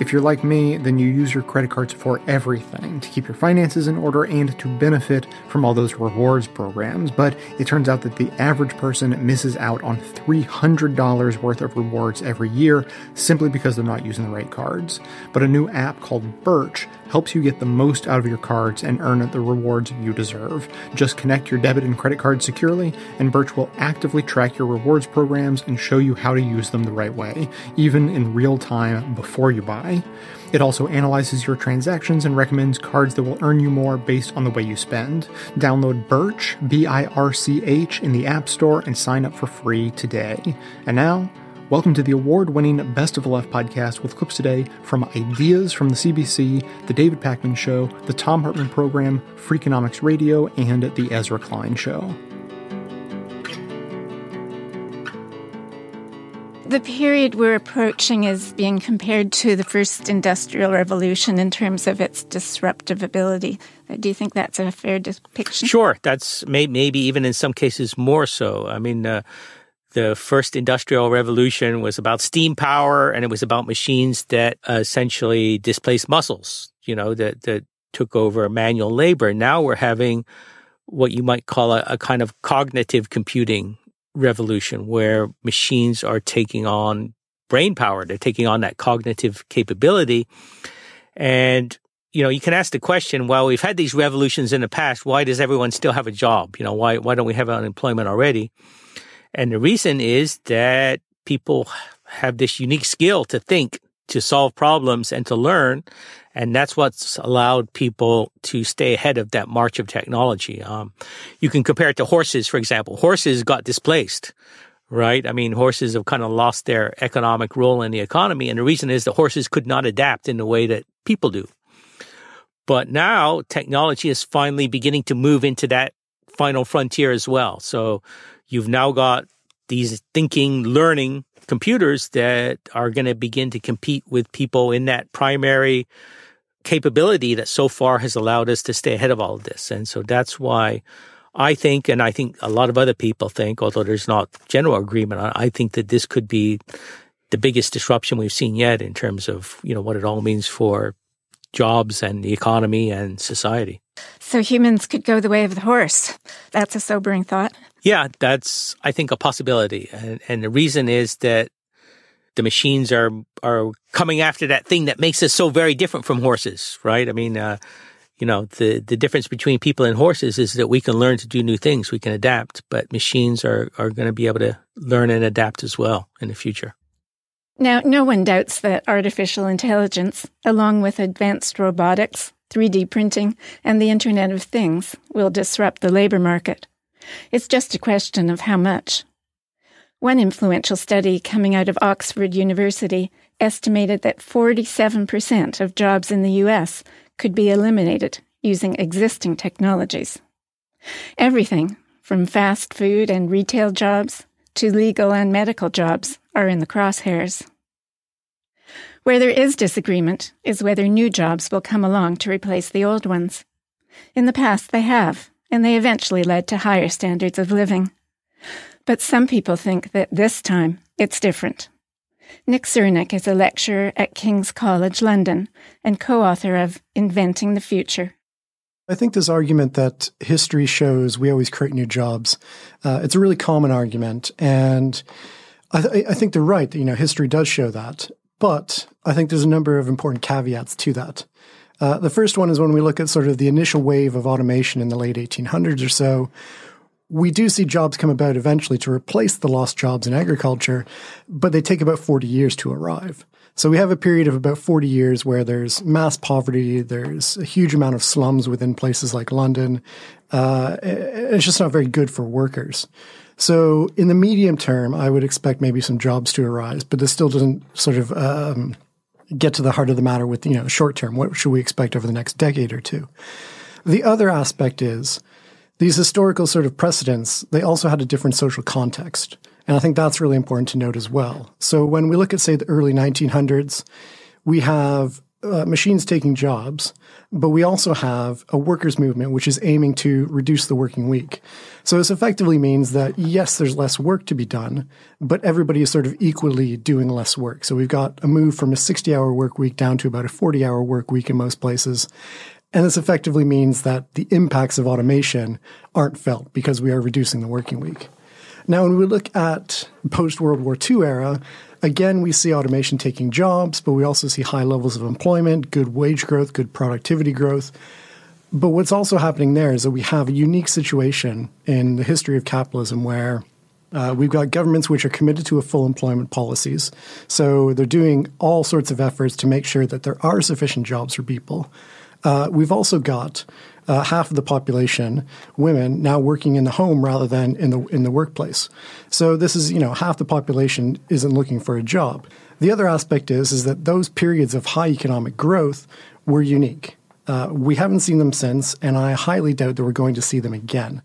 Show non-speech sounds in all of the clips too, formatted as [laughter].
If you're like me, then you use your credit cards for everything to keep your finances in order and to benefit from all those rewards programs. But it turns out that the average person misses out on $300 worth of rewards every year simply because they're not using the right cards. But a new app called Birch helps you get the most out of your cards and earn the rewards you deserve. Just connect your debit and credit cards securely, and Birch will actively track your rewards programs and show you how to use them the right way, even in real time before you buy. It also analyzes your transactions and recommends cards that will earn you more based on the way you spend. Download Birch, B I R C H, in the App Store and sign up for free today. And now, Welcome to the award winning Best of the Left podcast with clips today from Ideas from the CBC, The David Pakman Show, The Thom Hartmann Program, Freakonomics Radio, and The Ezra Klein Show. The period we're approaching is being compared to the first industrial revolution in terms of its disruptive ability. Do you think that's a fair depiction? Sure. That's may, maybe even in some cases more so. I mean, uh, the first industrial revolution was about steam power and it was about machines that uh, essentially displaced muscles, you know, that, that took over manual labor. Now we're having what you might call a, a kind of cognitive computing revolution where machines are taking on brain power. They're taking on that cognitive capability. And, you know, you can ask the question, well, we've had these revolutions in the past. Why does everyone still have a job? You know, why, why don't we have unemployment already? And the reason is that people have this unique skill to think, to solve problems and to learn. And that's what's allowed people to stay ahead of that march of technology. Um, you can compare it to horses, for example. Horses got displaced, right? I mean, horses have kind of lost their economic role in the economy. And the reason is the horses could not adapt in the way that people do. But now technology is finally beginning to move into that final frontier as well. So you've now got these thinking, learning computers that are going to begin to compete with people in that primary capability that so far has allowed us to stay ahead of all of this. And so that's why I think, and I think a lot of other people think, although there's not general agreement, I think that this could be the biggest disruption we've seen yet in terms of, you know, what it all means for jobs and the economy and society. So humans could go the way of the horse. That's a sobering thought. Yeah, that's I think a possibility, and, and the reason is that the machines are are coming after that thing that makes us so very different from horses, right? I mean, uh, you know, the the difference between people and horses is that we can learn to do new things, we can adapt, but machines are are going to be able to learn and adapt as well in the future. Now, no one doubts that artificial intelligence, along with advanced robotics, 3D printing, and the Internet of Things, will disrupt the labor market. It's just a question of how much. One influential study coming out of Oxford University estimated that 47% of jobs in the US could be eliminated using existing technologies. Everything from fast food and retail jobs to legal and medical jobs are in the crosshairs. Where there is disagreement is whether new jobs will come along to replace the old ones. In the past, they have, and they eventually led to higher standards of living. But some people think that this time it's different. Nick Srnicek is a lecturer at King's College London and co author of Inventing the Future. I think this argument that history shows we always create new jobs, uh, it's a really common argument. And I, th- I think they're right. You know, history does show that. But I think there's a number of important caveats to that. Uh, the first one is when we look at sort of the initial wave of automation in the late 1800s or so, we do see jobs come about eventually to replace the lost jobs in agriculture, but they take about 40 years to arrive. So we have a period of about 40 years where there's mass poverty, there's a huge amount of slums within places like London. Uh, it's just not very good for workers. So in the medium term, I would expect maybe some jobs to arise, but this still doesn't sort of um, get to the heart of the matter with you know short term. What should we expect over the next decade or two? The other aspect is these historical sort of precedents. They also had a different social context, and I think that's really important to note as well. So when we look at say the early 1900s, we have uh, machines taking jobs, but we also have a workers' movement which is aiming to reduce the working week. So this effectively means that yes, there's less work to be done, but everybody is sort of equally doing less work. So we've got a move from a 60 hour work week down to about a 40 hour work week in most places. And this effectively means that the impacts of automation aren't felt because we are reducing the working week. Now, when we look at post World War II era, again, we see automation taking jobs, but we also see high levels of employment, good wage growth, good productivity growth. But what's also happening there is that we have a unique situation in the history of capitalism where uh, we've got governments which are committed to a full employment policies. So they're doing all sorts of efforts to make sure that there are sufficient jobs for people. Uh, we've also got uh, half of the population, women, now working in the home rather than in the in the workplace. So this is you know half the population isn't looking for a job. The other aspect is is that those periods of high economic growth were unique. Uh, we haven't seen them since, and I highly doubt that we're going to see them again.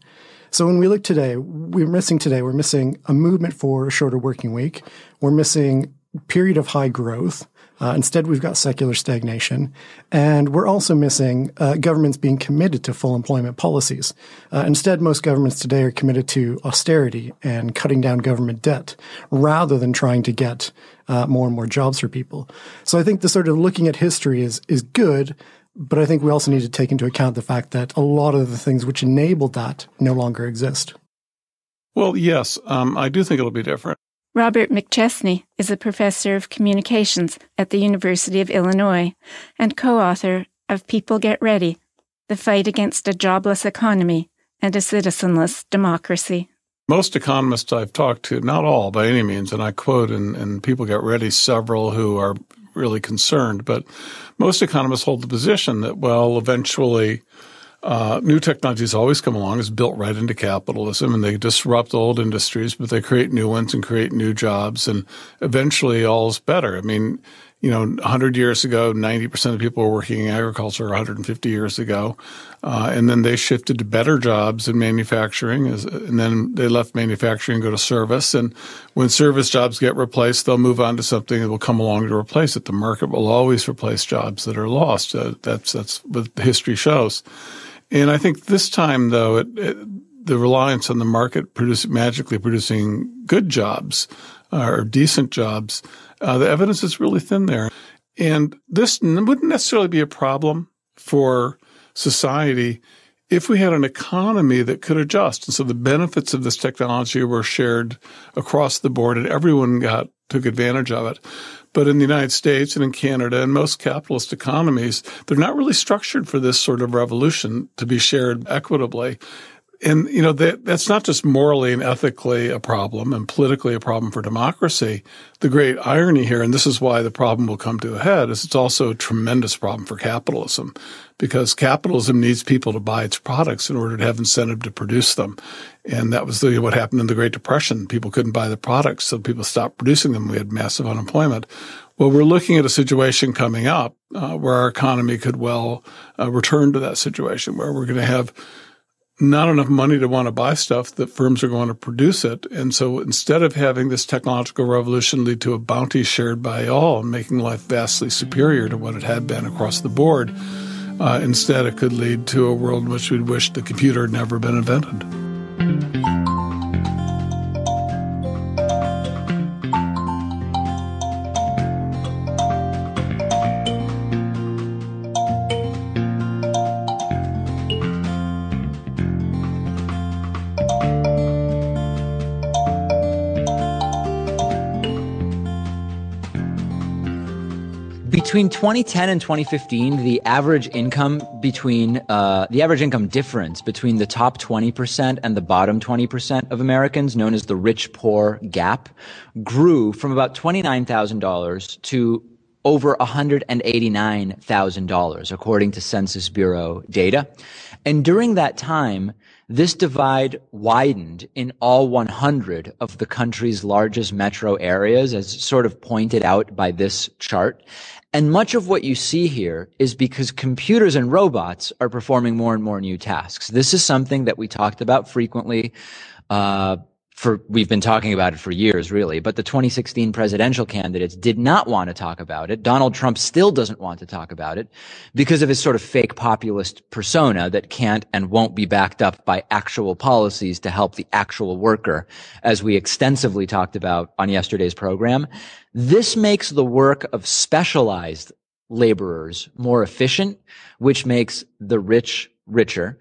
So when we look today, we're missing today, we're missing a movement for a shorter working week. We're missing period of high growth. Uh, instead, we've got secular stagnation. And we're also missing uh, governments being committed to full employment policies. Uh, instead, most governments today are committed to austerity and cutting down government debt rather than trying to get uh, more and more jobs for people. So I think the sort of looking at history is, is good. But I think we also need to take into account the fact that a lot of the things which enabled that no longer exist. Well, yes, um, I do think it'll be different. Robert McChesney is a professor of communications at the University of Illinois and co author of People Get Ready The Fight Against a Jobless Economy and a Citizenless Democracy. Most economists I've talked to, not all by any means, and I quote and, and People Get Ready several who are really concerned, but most economists hold the position that, well, eventually uh, new technologies always come along. It's built right into capitalism, and they disrupt old industries, but they create new ones and create new jobs, and eventually all is better. I mean, you know, 100 years ago, 90% of people were working in agriculture 150 years ago. Uh, and then they shifted to better jobs in manufacturing. As, and then they left manufacturing and go to service. And when service jobs get replaced, they'll move on to something that will come along to replace it. The market will always replace jobs that are lost. Uh, that's, that's what history shows. And I think this time, though, it, it, the reliance on the market producing magically producing good jobs uh, or decent jobs, uh, the evidence is really thin there. And this wouldn't necessarily be a problem for society if we had an economy that could adjust. And so the benefits of this technology were shared across the board and everyone got took advantage of it. But in the United States and in Canada and most capitalist economies, they're not really structured for this sort of revolution to be shared equitably. And, you know, that, that's not just morally and ethically a problem and politically a problem for democracy. The great irony here, and this is why the problem will come to a head, is it's also a tremendous problem for capitalism because capitalism needs people to buy its products in order to have incentive to produce them. And that was the, what happened in the Great Depression. People couldn't buy the products, so people stopped producing them. We had massive unemployment. Well, we're looking at a situation coming up uh, where our economy could well uh, return to that situation where we're going to have not enough money to want to buy stuff that firms are going to produce it. And so instead of having this technological revolution lead to a bounty shared by all and making life vastly superior to what it had been across the board, uh, instead it could lead to a world in which we'd wish the computer had never been invented. Between 2010 and 2015, the average income between uh, the average income difference between the top 20% and the bottom 20% of Americans, known as the rich-poor gap, grew from about $29,000 to over $189,000, according to Census Bureau data. And during that time, this divide widened in all 100 of the country's largest metro areas, as sort of pointed out by this chart. And much of what you see here is because computers and robots are performing more and more new tasks. This is something that we talked about frequently uh, for we've been talking about it for years, really. But the 2016 presidential candidates did not want to talk about it. Donald Trump still doesn't want to talk about it because of his sort of fake populist persona that can't and won't be backed up by actual policies to help the actual worker, as we extensively talked about on yesterday's program. This makes the work of specialized laborers more efficient, which makes the rich richer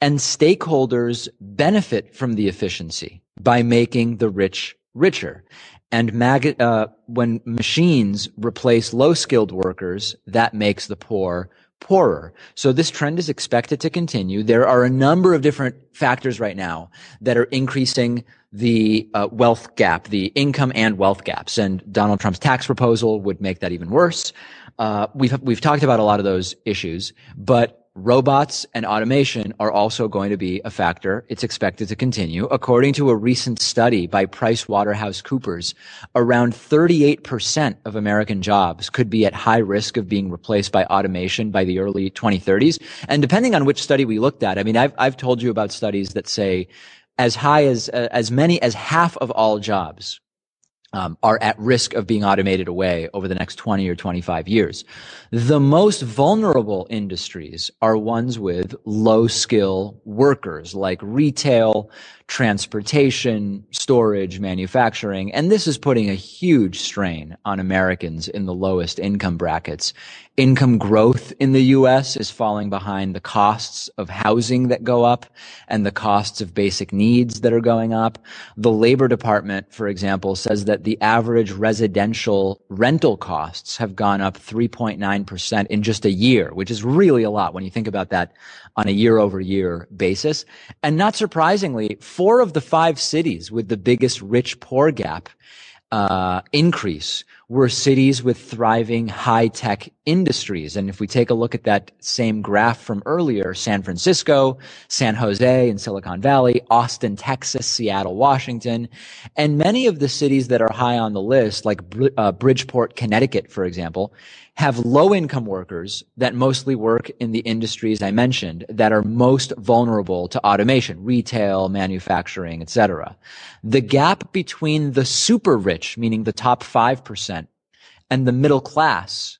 and stakeholders benefit from the efficiency by making the rich richer. And mag- uh, when machines replace low skilled workers, that makes the poor poorer. So this trend is expected to continue. There are a number of different factors right now that are increasing the uh, wealth gap, the income and wealth gaps. And Donald Trump's tax proposal would make that even worse. Uh, we've we've talked about a lot of those issues, but robots and automation are also going to be a factor. It's expected to continue. According to a recent study by PricewaterhouseCoopers, around 38% of American jobs could be at high risk of being replaced by automation by the early 2030s. And depending on which study we looked at, I mean, I've, I've told you about studies that say as high as, uh, as many as half of all jobs um, are at risk of being automated away over the next 20 or 25 years. The most vulnerable industries are ones with low skill workers like retail, transportation, storage, manufacturing. And this is putting a huge strain on Americans in the lowest income brackets. Income growth in the U.S. is falling behind the costs of housing that go up and the costs of basic needs that are going up. The Labor Department, for example, says that the average residential rental costs have gone up 3.9% in just a year, which is really a lot when you think about that on a year over year basis. And not surprisingly, four of the five cities with the biggest rich poor gap uh, increase were cities with thriving high tech industries. And if we take a look at that same graph from earlier, San Francisco, San Jose and Silicon Valley, Austin, Texas, Seattle, Washington, and many of the cities that are high on the list, like uh, Bridgeport, Connecticut, for example, have low income workers that mostly work in the industries I mentioned that are most vulnerable to automation, retail, manufacturing, etc. The gap between the super rich, meaning the top 5%, and the middle class,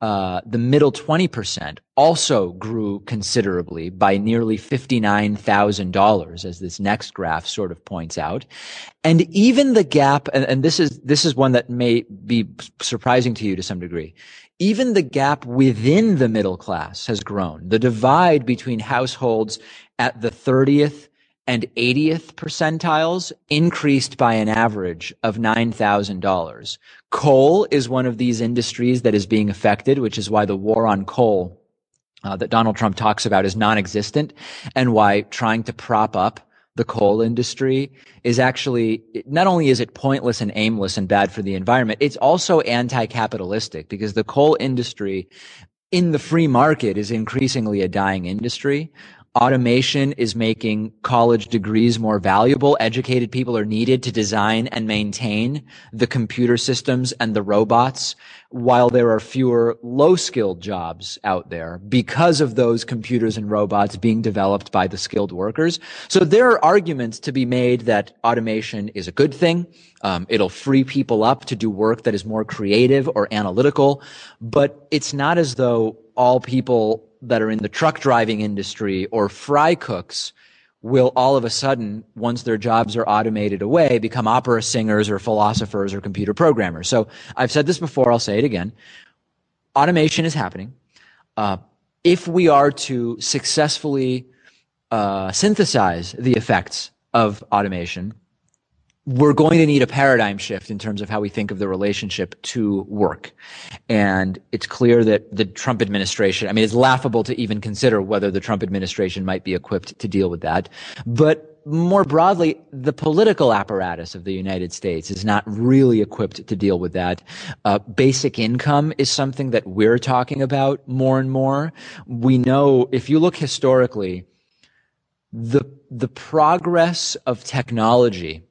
uh, the middle 20% also grew considerably by nearly $59,000 as this next graph sort of points out. And even the gap, and, and this is, this is one that may be surprising to you to some degree even the gap within the middle class has grown. The divide between households at the 30th and 80th percentiles increased by an average of $9,000. Coal is one of these industries that is being affected, which is why the war on coal uh, that Donald Trump talks about is non-existent and why trying to prop up the coal industry is actually not only is it pointless and aimless and bad for the environment, it's also anti-capitalistic because the coal industry in the free market is increasingly a dying industry. Automation is making college degrees more valuable. Educated people are needed to design and maintain the computer systems and the robots while there are fewer low skilled jobs out there because of those computers and robots being developed by the skilled workers. So there are arguments to be made that automation is a good thing. Um, it'll free people up to do work that is more creative or analytical, but it's not as though all people that are in the truck driving industry or fry cooks will all of a sudden, once their jobs are automated away, become opera singers or philosophers or computer programmers. So I've said this before, I'll say it again. Automation is happening. Uh, if we are to successfully uh, synthesize the effects of automation, we're going to need a paradigm shift in terms of how we think of the relationship to work. And it's clear that the Trump administration, I mean, it's laughable to even consider whether the Trump administration might be equipped to deal with that. But more broadly, the political apparatus of the United States is not really equipped to deal with that. Uh, basic income is something that we're talking about more and more. We know if you look historically, the, the progress of technology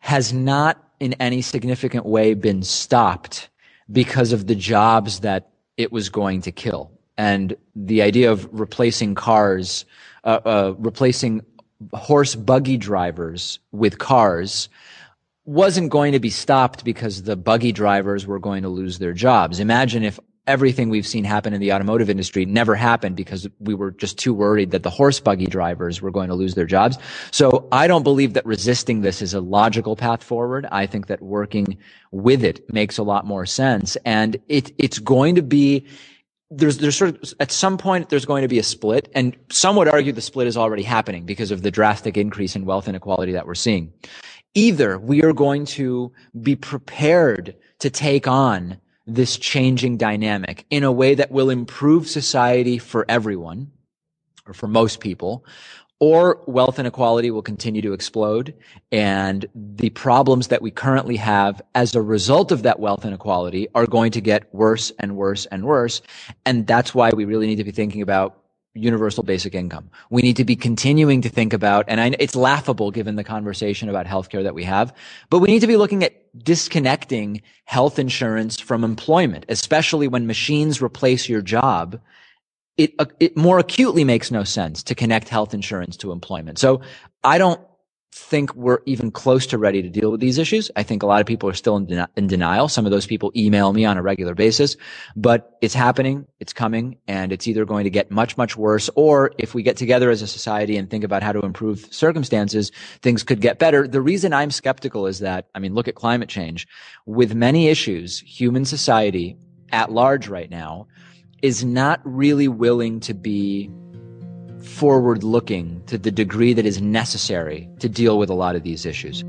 has not in any significant way been stopped because of the jobs that it was going to kill. And the idea of replacing cars, uh, uh, replacing horse buggy drivers with cars wasn't going to be stopped because the buggy drivers were going to lose their jobs. Imagine if everything we've seen happen in the automotive industry never happened because we were just too worried that the horse buggy drivers were going to lose their jobs. So I don't believe that resisting this is a logical path forward. I think that working with it makes a lot more sense. And it, it's going to be, there's, there's sort of, at some point, there's going to be a split. And some would argue the split is already happening because of the drastic increase in wealth inequality that we're seeing. Either we are going to be prepared to take on this changing dynamic in a way that will improve society for everyone or for most people or wealth inequality will continue to explode and the problems that we currently have as a result of that wealth inequality are going to get worse and worse and worse. And that's why we really need to be thinking about universal basic income. We need to be continuing to think about, and I, it's laughable given the conversation about healthcare that we have, but we need to be looking at disconnecting health insurance from employment, especially when machines replace your job. It, it more acutely makes no sense to connect health insurance to employment. So I don't think we're even close to ready to deal with these issues. I think a lot of people are still in, den- in, denial. Some of those people email me on a regular basis, but it's happening, it's coming, and it's either going to get much, much worse, or if we get together as a society and think about how to improve circumstances, things could get better. The reason I'm skeptical is that, I mean, look at climate change. With many issues, human society at large right now is not really willing to be forward looking to the degree that is necessary to deal with a lot of these issues.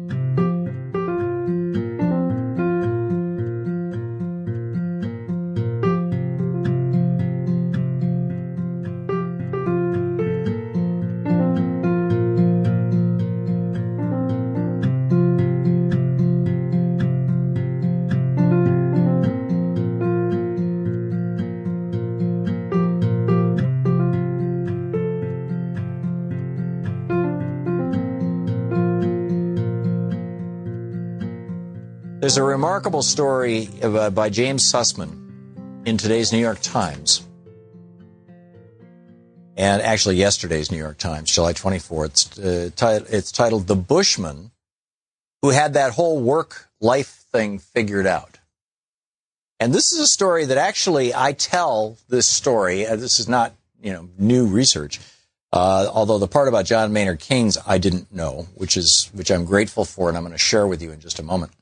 There's a remarkable story uh, by James Suzman in today's New York Times. And actually, yesterday's New York Times, July 24th. It's, uh, t- it's titled The Bushman Who Had That Whole Work Life Thing Figured Out. And this is a story that actually I tell this story. Uh, this is not, you know, new research. Uh, although the part about John Maynard Keynes I didn't know, which is which I'm grateful for, and I'm going to share with you in just a moment.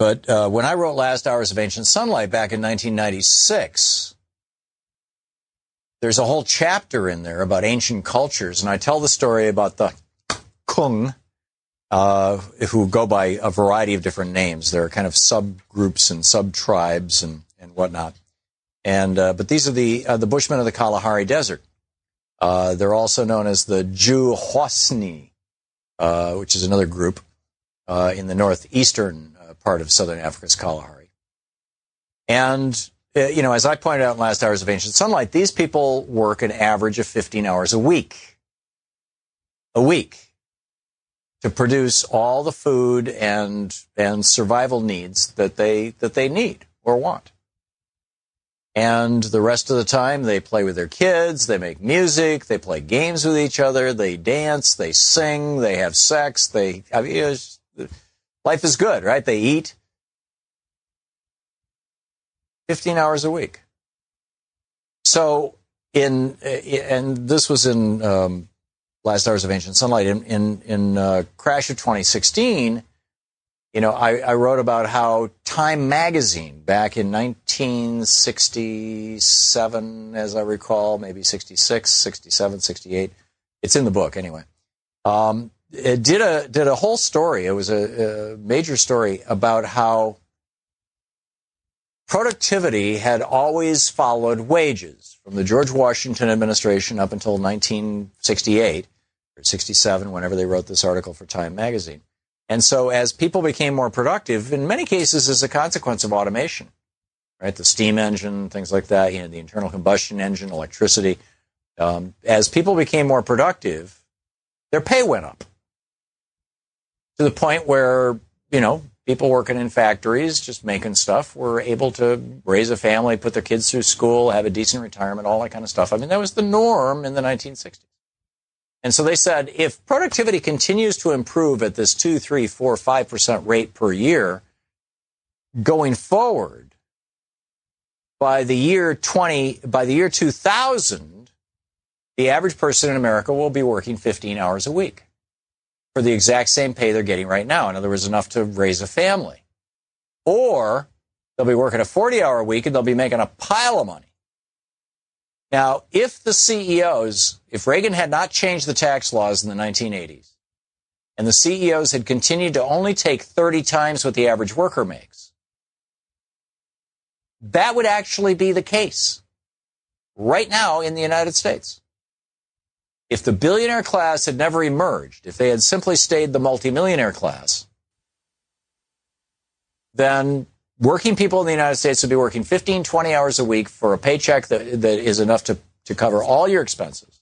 But uh, when I wrote Last Hours of Ancient Sunlight back in 1996, there's a whole chapter in there about ancient cultures, and I tell the story about the Kung, uh, who go by a variety of different names. There are kind of subgroups and sub-tribes and, and whatnot. And uh, but these are the uh, the Bushmen of the Kalahari Desert. Uh, they're also known as the Ju/'hoansi, uh, which is another group in the northeastern part of southern Africa's Kalahari. And, uh, you know, as I pointed out in Last Hours of Ancient Sunlight, these people work an average of 15 hours a week. A week to produce all the food and, and survival needs that they, that they need or want. And the rest of the time, they play with their kids, they make music, they play games with each other, they dance, they sing, they have sex, they, I mean, Life is good, right? They eat 15 hours a week. So in, and this was in um, Last Hours of Ancient Sunlight. In, in, in uh, Crash of 2016, you know, I, I, wrote about how Time magazine back in 1967, as I recall, maybe 66, 67, 68. It's in the book anyway. Um, did a did a whole story. It was a, a major story about how productivity had always followed wages from the George Washington administration up until 1968 or 67, whenever they wrote this article for Time magazine. And so, as people became more productive, in many cases, as a consequence of automation, right, the steam engine, things like that, you know, the internal combustion engine, electricity, um, as people became more productive, their pay went up to the point where, you know, people working in factories, just making stuff, were able to raise a family, put their kids through school, have a decent retirement, all that kind of stuff. I mean, that was the norm in the 1960s. And so they said if productivity continues to improve at this two, three, four, five percent rate per year going forward, by the year 20, by the year 2000, the average person in America will be working 15 hours a week for the exact same pay they're getting right now. In other words, enough to raise a family. Or they'll be working a 40 hour week and they'll be making a pile of money. Now, if the CEOs, if Reagan had not changed the tax laws in the 1980s, and the CEOs had continued to only take 30 times what the average worker makes, that would actually be the case right now in the United States. If the billionaire class had never emerged, if they had simply stayed the multimillionaire class, then working people in the United States would be working 15, 20 hours a week for a paycheck that, that is enough to, to cover all your expenses.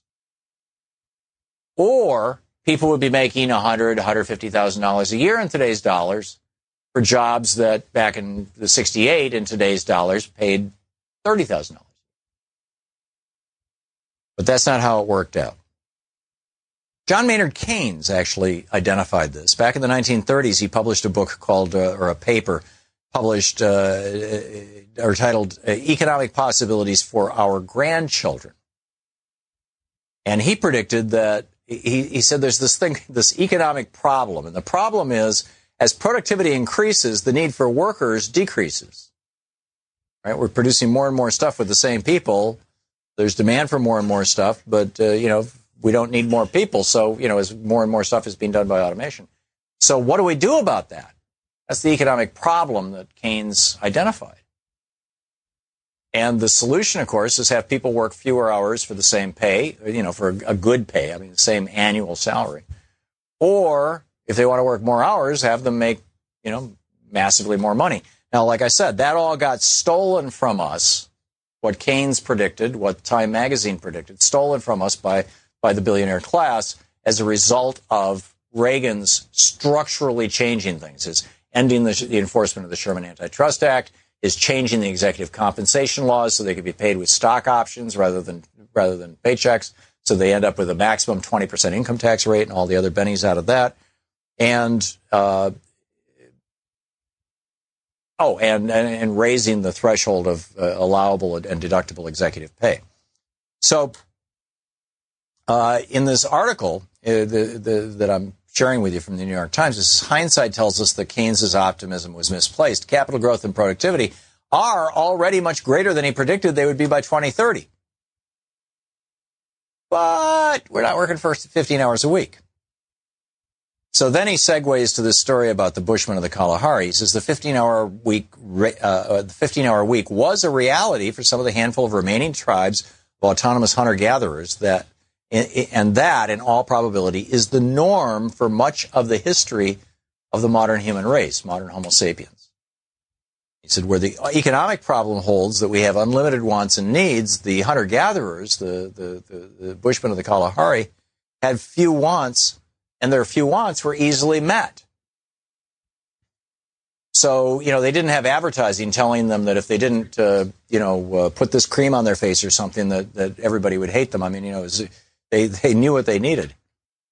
Or people would be making $100, $150,000 a year in today's dollars for jobs that back in the 68 in today's dollars paid $30,000. But that's not how it worked out. John Maynard Keynes actually identified this. Back in the 1930s, he published a book called, uh, or a paper published uh, or titled uh, Economic Possibilities for Our Grandchildren. And he predicted that he, he said there's this thing, [laughs] this economic problem. And the problem is as productivity increases, the need for workers decreases. Right? We're producing more and more stuff with the same people. There's demand for more and more stuff, but uh, you know we don't need more people. So you know, as more and more stuff is being done by automation. So what do we do about that? That's the economic problem that Keynes identified. And the solution, of course, is have people work fewer hours for the same pay, you know, for a good pay, I mean, the same annual salary. Or if they want to work more hours, have them make, you know, massively more money. Now, like I said, that all got stolen from us. What Keynes predicted, what Time magazine predicted, stolen from us by, by the billionaire class as a result of Reagan's structurally changing things. His ending the, the enforcement of the Sherman Antitrust Act, is changing the executive compensation laws so they could be paid with stock options rather than rather than paychecks. So they end up with a maximum 20% income tax rate and all the other bennies out of that. And uh, oh, and, and, and raising the threshold of uh, allowable and deductible executive pay. So uh, in this article uh, the, the, that I'm sharing with you from the New York Times is hindsight tells us that Keynes's optimism was misplaced. Capital growth and productivity are already much greater than he predicted they would be by 2030. But we're not working for 15 hours a week. So then he segues to this story about the Bushmen of the Kalahari. He says the 15 hour week, uh, uh, the 15 hour week was a reality for some of the handful of remaining tribes of autonomous hunter gatherers that and that, in all probability, is the norm for much of the history of the modern human race, modern Homo sapiens. He said, where the economic problem holds that we have unlimited wants and needs, the hunter gatherers, the, the, the, the Bushmen of the Kalahari, had few wants, and their few wants were easily met. So, you know, they didn't have advertising telling them that if they didn't, uh, you know, uh, put this cream on their face or something, that, that everybody would hate them. I mean, you know, it was, they, they knew what they needed.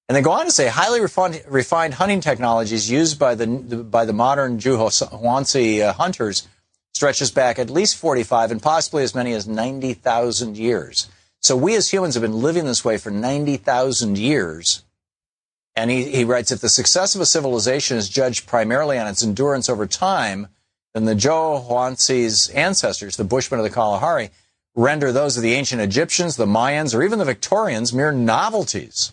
And they go on to say highly refined, refined hunting technologies used by the, by the modern Ju/'hoansi uh, hunters stretches back at least 45 and possibly as many as 90,000 years. So we as humans have been living this way for 90,000 years. And he, he writes, if the success of a civilization is judged primarily on its endurance over time, then the Ju/'hoansi's ancestors, the Bushmen of the Kalahari, render those of the ancient Egyptians, the Mayans, or even the Victorians mere novelties.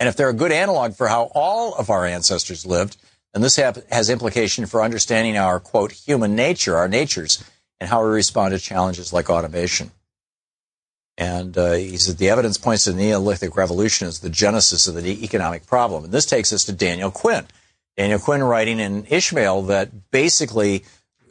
And if they're a good analog for how all of our ancestors lived, then this has implication for understanding our, quote, human nature, our natures, and how we respond to challenges like automation. And uh, he said the evidence points to the Neolithic Revolution as the genesis of the economic problem. And this takes us to Daniel Quinn. Daniel Quinn writing in Ishmael that basically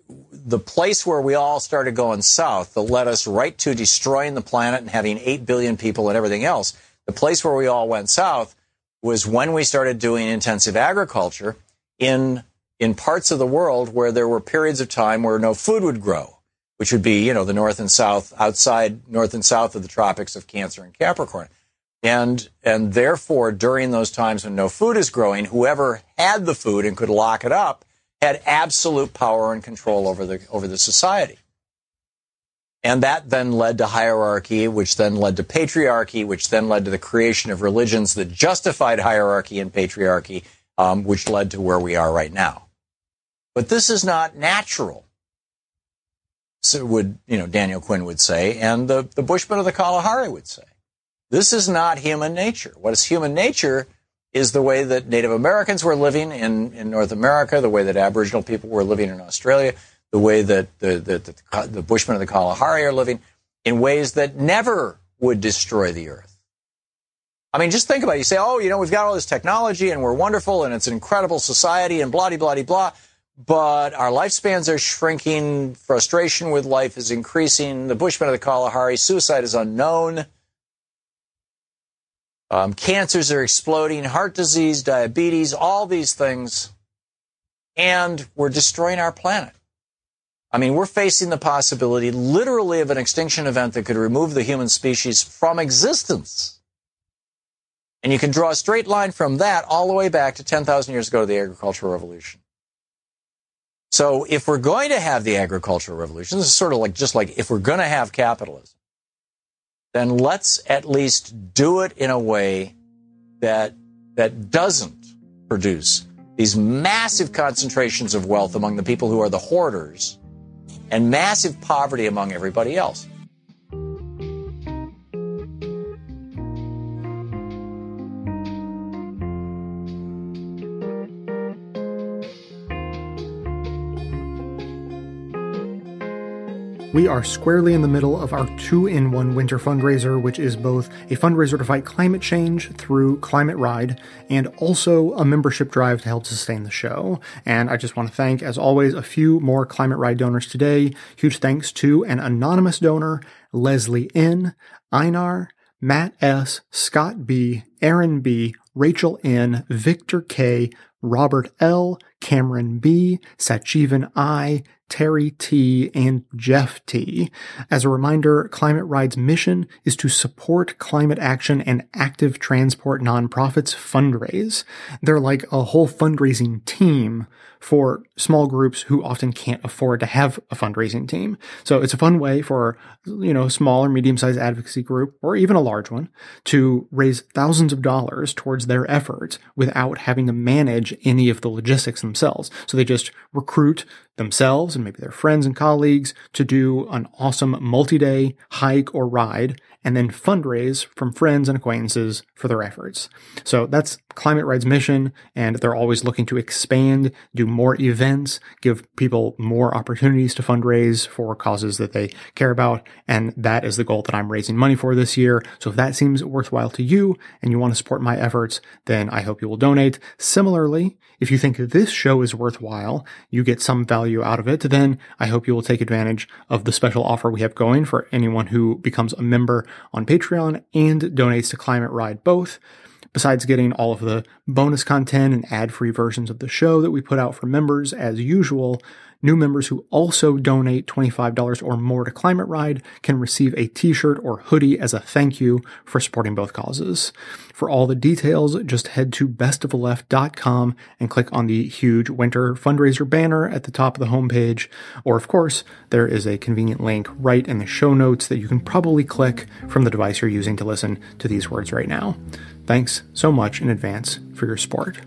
the place where we all started going south that led us right to destroying the planet and having 8 billion people and everything else, the place where we all went south was when we started doing intensive agriculture in, in parts of the world where there were periods of time where no food would grow, which would be, you know, the north and south, outside north and south of the tropics of Cancer and Capricorn. And, and therefore, during those times when no food is growing, whoever had the food and could lock it up had absolute power and control over the, over the society. And that then led to hierarchy, which then led to patriarchy, which then led to the creation of religions that justified hierarchy and patriarchy, um, which led to where we are right now. But this is not natural. So would, you know, Daniel Quinn would say, and the, the Bushmen of the Kalahari would say. This is not human nature. What is human nature is the way that Native Americans were living in, in North America, the way that Aboriginal people were living in Australia, the way that the, the, the, the Bushmen of the Kalahari are living, in ways that never would destroy the earth. I mean, just think about it. You say, oh, you know, we've got all this technology and we're wonderful and it's an incredible society and blah, blah, blah, blah but our lifespans are shrinking. Frustration with life is increasing. The Bushmen of the Kalahari, suicide is unknown. Um, cancers are exploding, heart disease, diabetes, all these things. And we're destroying our planet. I mean, we're facing the possibility literally of an extinction event that could remove the human species from existence. And you can draw a straight line from that all the way back to 10,000 years ago to the agricultural revolution. So if we're going to have the agricultural revolution, this is sort of like just like if we're going to have capitalism, then let's at least do it in a way that that doesn't produce these massive concentrations of wealth among the people who are the hoarders and massive poverty among everybody else. We are squarely in the middle of our two in one winter fundraiser, which is both a fundraiser to fight climate change through Climate Ride and also a membership drive to help sustain the show. And I just want to thank, as always, a few more Climate Ride donors today. Huge thanks to an anonymous donor, Leslie N., Einar, Matt S., Scott B., Aaron B., Rachel N., Victor K., Robert L., Cameron B., Sachivan I., Terry T., and Jeff T. As a reminder, Climate Ride's mission is to support climate action and active transport nonprofits fundraise. They're like a whole fundraising team for small groups who often can't afford to have a fundraising team. So it's a fun way for, you know, small or medium sized advocacy group or even a large one to raise thousands of dollars towards their efforts without having to manage any of the logistics themselves. So they just recruit themselves and maybe their friends and colleagues to do an awesome multi-day hike or ride and then fundraise from friends and acquaintances for their efforts. So that's Climate Ride's mission, and they're always looking to expand, do more events, give people more opportunities to fundraise for causes that they care about, and that is the goal that I'm raising money for this year. So if that seems worthwhile to you and you want to support my efforts, then I hope you will donate. Similarly, if you think this show is worthwhile, you get some value out of it, then I hope you will take advantage of the special offer we have going for anyone who becomes a member on Patreon and donates to Climate Ride both. Besides getting all of the bonus content and ad free versions of the show that we put out for members as usual, new members who also donate $25 or more to Climate Ride can receive a t shirt or hoodie as a thank you for supporting both causes. For all the details, just head to bestoftheleft.com and click on the huge winter fundraiser banner at the top of the homepage. Or, of course, there is a convenient link right in the show notes that you can probably click from the device you're using to listen to these words right now. Thanks so much in advance for your support.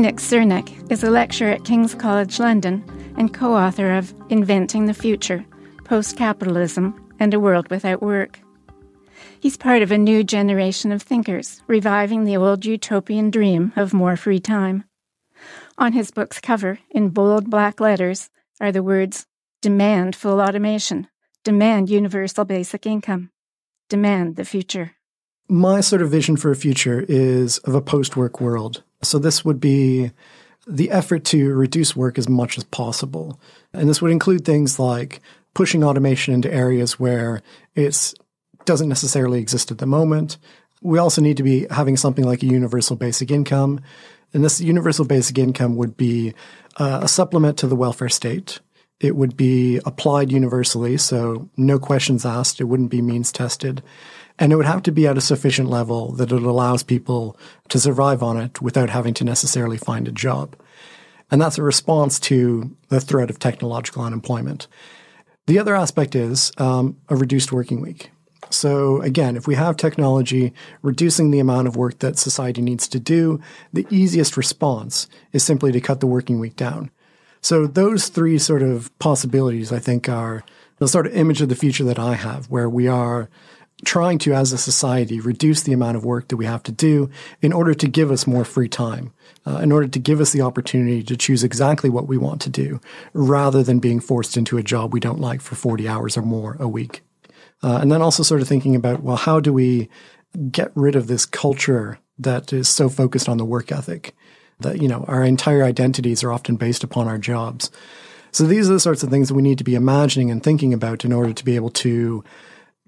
Nick Srnicek is a lecturer at King's College London and co author of Inventing the Future Post Capitalism and a World Without Work. He's part of a new generation of thinkers, reviving the old utopian dream of more free time. On his book's cover, in bold black letters, are the words Demand full automation, demand universal basic income, demand the future. My sort of vision for a future is of a post work world. So this would be the effort to reduce work as much as possible. And this would include things like pushing automation into areas where it doesn't necessarily exist at the moment. We also need to be having something like a universal basic income And this universal basic income would be uh, a supplement to the welfare state. It would be applied universally, so no questions asked. It wouldn't be means tested. And it would have to be at a sufficient level that it allows people to survive on it without having to necessarily find a job. And that's a response to the threat of technological unemployment. The other aspect is um, a reduced working week. So again, if we have technology reducing the amount of work that society needs to do, the easiest response is simply to cut the working week down. So those three sort of possibilities, I think, are the sort of image of the future that I have, where we are trying to, as a society, reduce the amount of work that we have to do in order to give us more free time, uh, in order to give us the opportunity to choose exactly what we want to do, rather than being forced into a job we don't like for 40 hours or more a week. Uh, and then also sort of thinking about, well, how do we get rid of this culture that is so focused on the work ethic? That, you know, our entire identities are often based upon our jobs. So these are the sorts of things that we need to be imagining and thinking about in order to be able to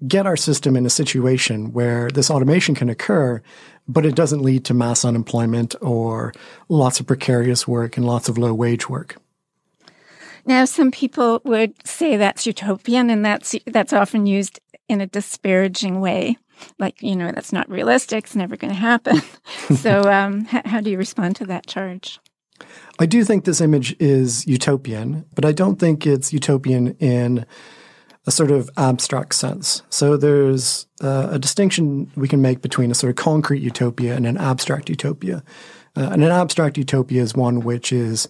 get our system in a situation where this automation can occur, but it doesn't lead to mass unemployment or lots of precarious work and lots of low wage work. Now, some people would say that's utopian, and that's that's often used in a disparaging way, like you know that's not realistic, it's never going to happen. [laughs] so, um, h- how do you respond to that charge? I do think this image is utopian, but I don't think it's utopian in a sort of abstract sense. So there's uh, a distinction we can make between a sort of concrete utopia and an abstract utopia. Uh, and an abstract utopia is one which is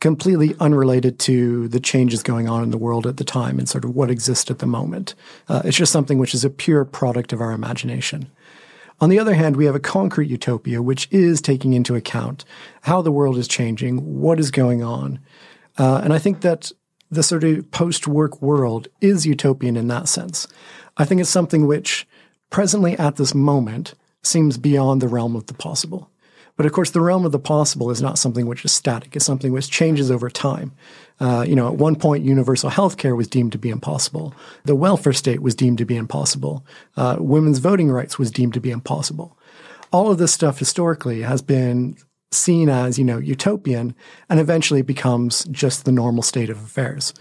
completely unrelated to the changes going on in the world at the time and sort of what exists at the moment. Uh, it's just something which is a pure product of our imagination. On the other hand, we have a concrete utopia, which is taking into account how the world is changing, what is going on. Uh, and I think that the sort of post work world is utopian in that sense. I think it's something which presently at this moment seems beyond the realm of the possible. But of course, the realm of the possible is not something which is static. It's something which changes over time. Uh, you know, at one point, universal health care was deemed to be impossible. The welfare state was deemed to be impossible. Uh, women's voting rights was deemed to be impossible. All of this stuff historically has been seen as, you know, utopian and eventually becomes just the normal state of affairs.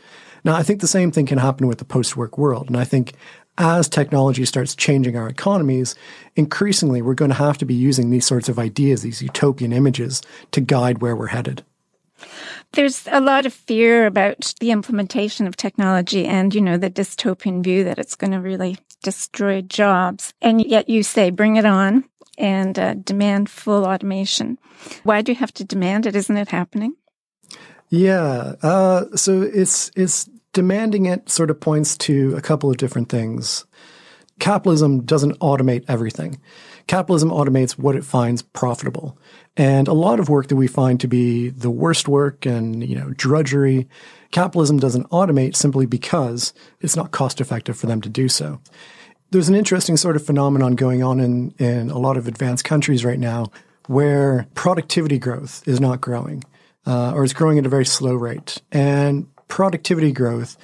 Now, I think the same thing can happen with the post work world. And I think as technology starts changing our economies, increasingly we're going to have to be using these sorts of ideas, these utopian images, to guide where we're headed. There's a lot of fear about the implementation of technology and, you know, the dystopian view that it's going to really destroy jobs. And yet you say, bring it on and uh, demand full automation. Why do you have to demand it? Isn't it happening? Yeah. Uh, so it's it's demanding it sort of points to a couple of different things. Capitalism doesn't automate everything. Capitalism automates what it finds profitable. And a lot of work that we find to be the worst work and, you know, drudgery, capitalism doesn't automate simply because it's not cost effective for them to do so there's an interesting sort of phenomenon going on in, in a lot of advanced countries right now where productivity growth is not growing uh, or is growing at a very slow rate. And productivity growth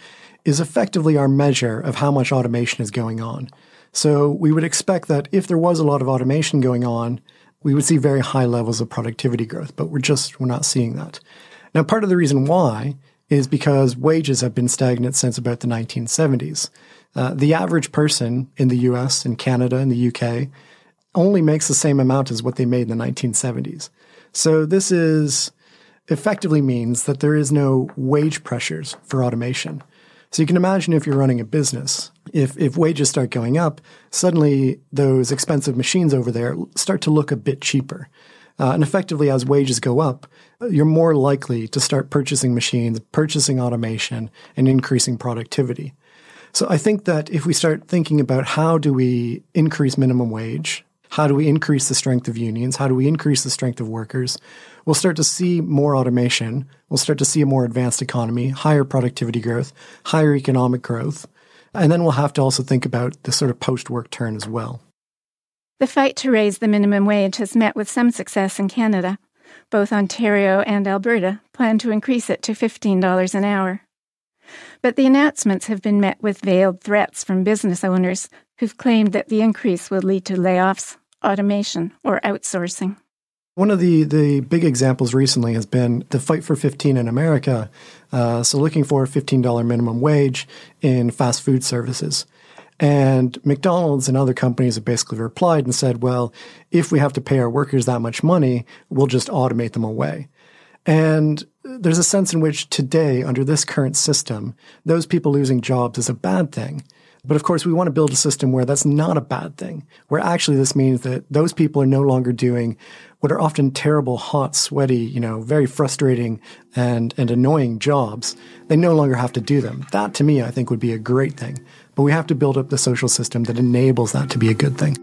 is effectively our measure of how much automation is going on. So we would expect that if there was a lot of automation going on, we would see very high levels of productivity growth, but we're just we're not seeing that. Now, part of the reason why is because wages have been stagnant since about the 1970s. Uh, the average person in the US and Canada and the UK only makes the same amount as what they made in the 1970s. So this is effectively means that there is no wage pressures for automation. So you can imagine if you're running a business, if, if wages start going up, suddenly those expensive machines over there start to look a bit cheaper. Uh, and effectively, as wages go up, you're more likely to start purchasing machines, purchasing automation, and increasing productivity. So I think that if we start thinking about how do we increase minimum wage, how do we increase the strength of unions, how do we increase the strength of workers, we'll start to see more automation, we'll start to see a more advanced economy, higher productivity growth, higher economic growth. And then we'll have to also think about the sort of post work turn as well. The fight to raise the minimum wage has met with some success in Canada. Both Ontario and Alberta plan to increase it to $15 an hour. But the announcements have been met with veiled threats from business owners who've claimed that the increase will lead to layoffs, automation, or outsourcing. One of the, the big examples recently has been the Fight for 15 in America. Uh, so, looking for a $15 minimum wage in fast food services. And McDonald's and other companies have basically replied and said, well, if we have to pay our workers that much money, we'll just automate them away. And there's a sense in which today, under this current system, those people losing jobs is a bad thing. But of course, we want to build a system where that's not a bad thing, where actually this means that those people are no longer doing what are often terrible, hot, sweaty, you know, very frustrating and, and annoying jobs. They no longer have to do them. That to me, I think would be a great thing. But we have to build up the social system that enables that to be a good thing.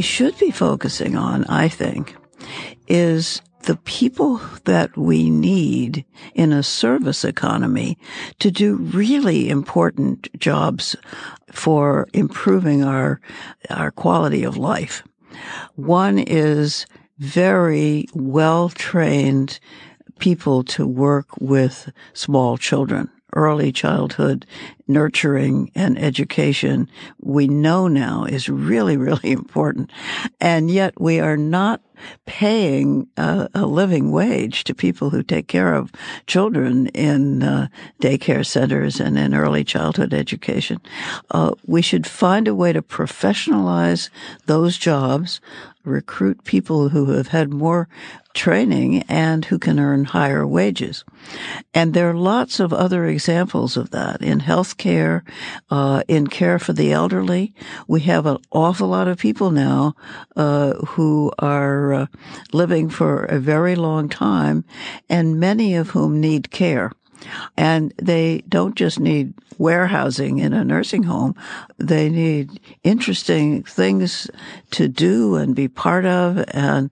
We should be focusing on, I think, is the people that we need in a service economy to do really important jobs for improving our, our quality of life. One is very well trained people to work with small children early childhood nurturing and education we know now is really, really important. And yet we are not paying a, a living wage to people who take care of children in uh, daycare centers and in early childhood education. Uh, we should find a way to professionalize those jobs recruit people who have had more training and who can earn higher wages. And there are lots of other examples of that in healthcare, uh, in care for the elderly. We have an awful lot of people now uh, who are uh, living for a very long time, and many of whom need care. And they don't just need warehousing in a nursing home. They need interesting things to do and be part of and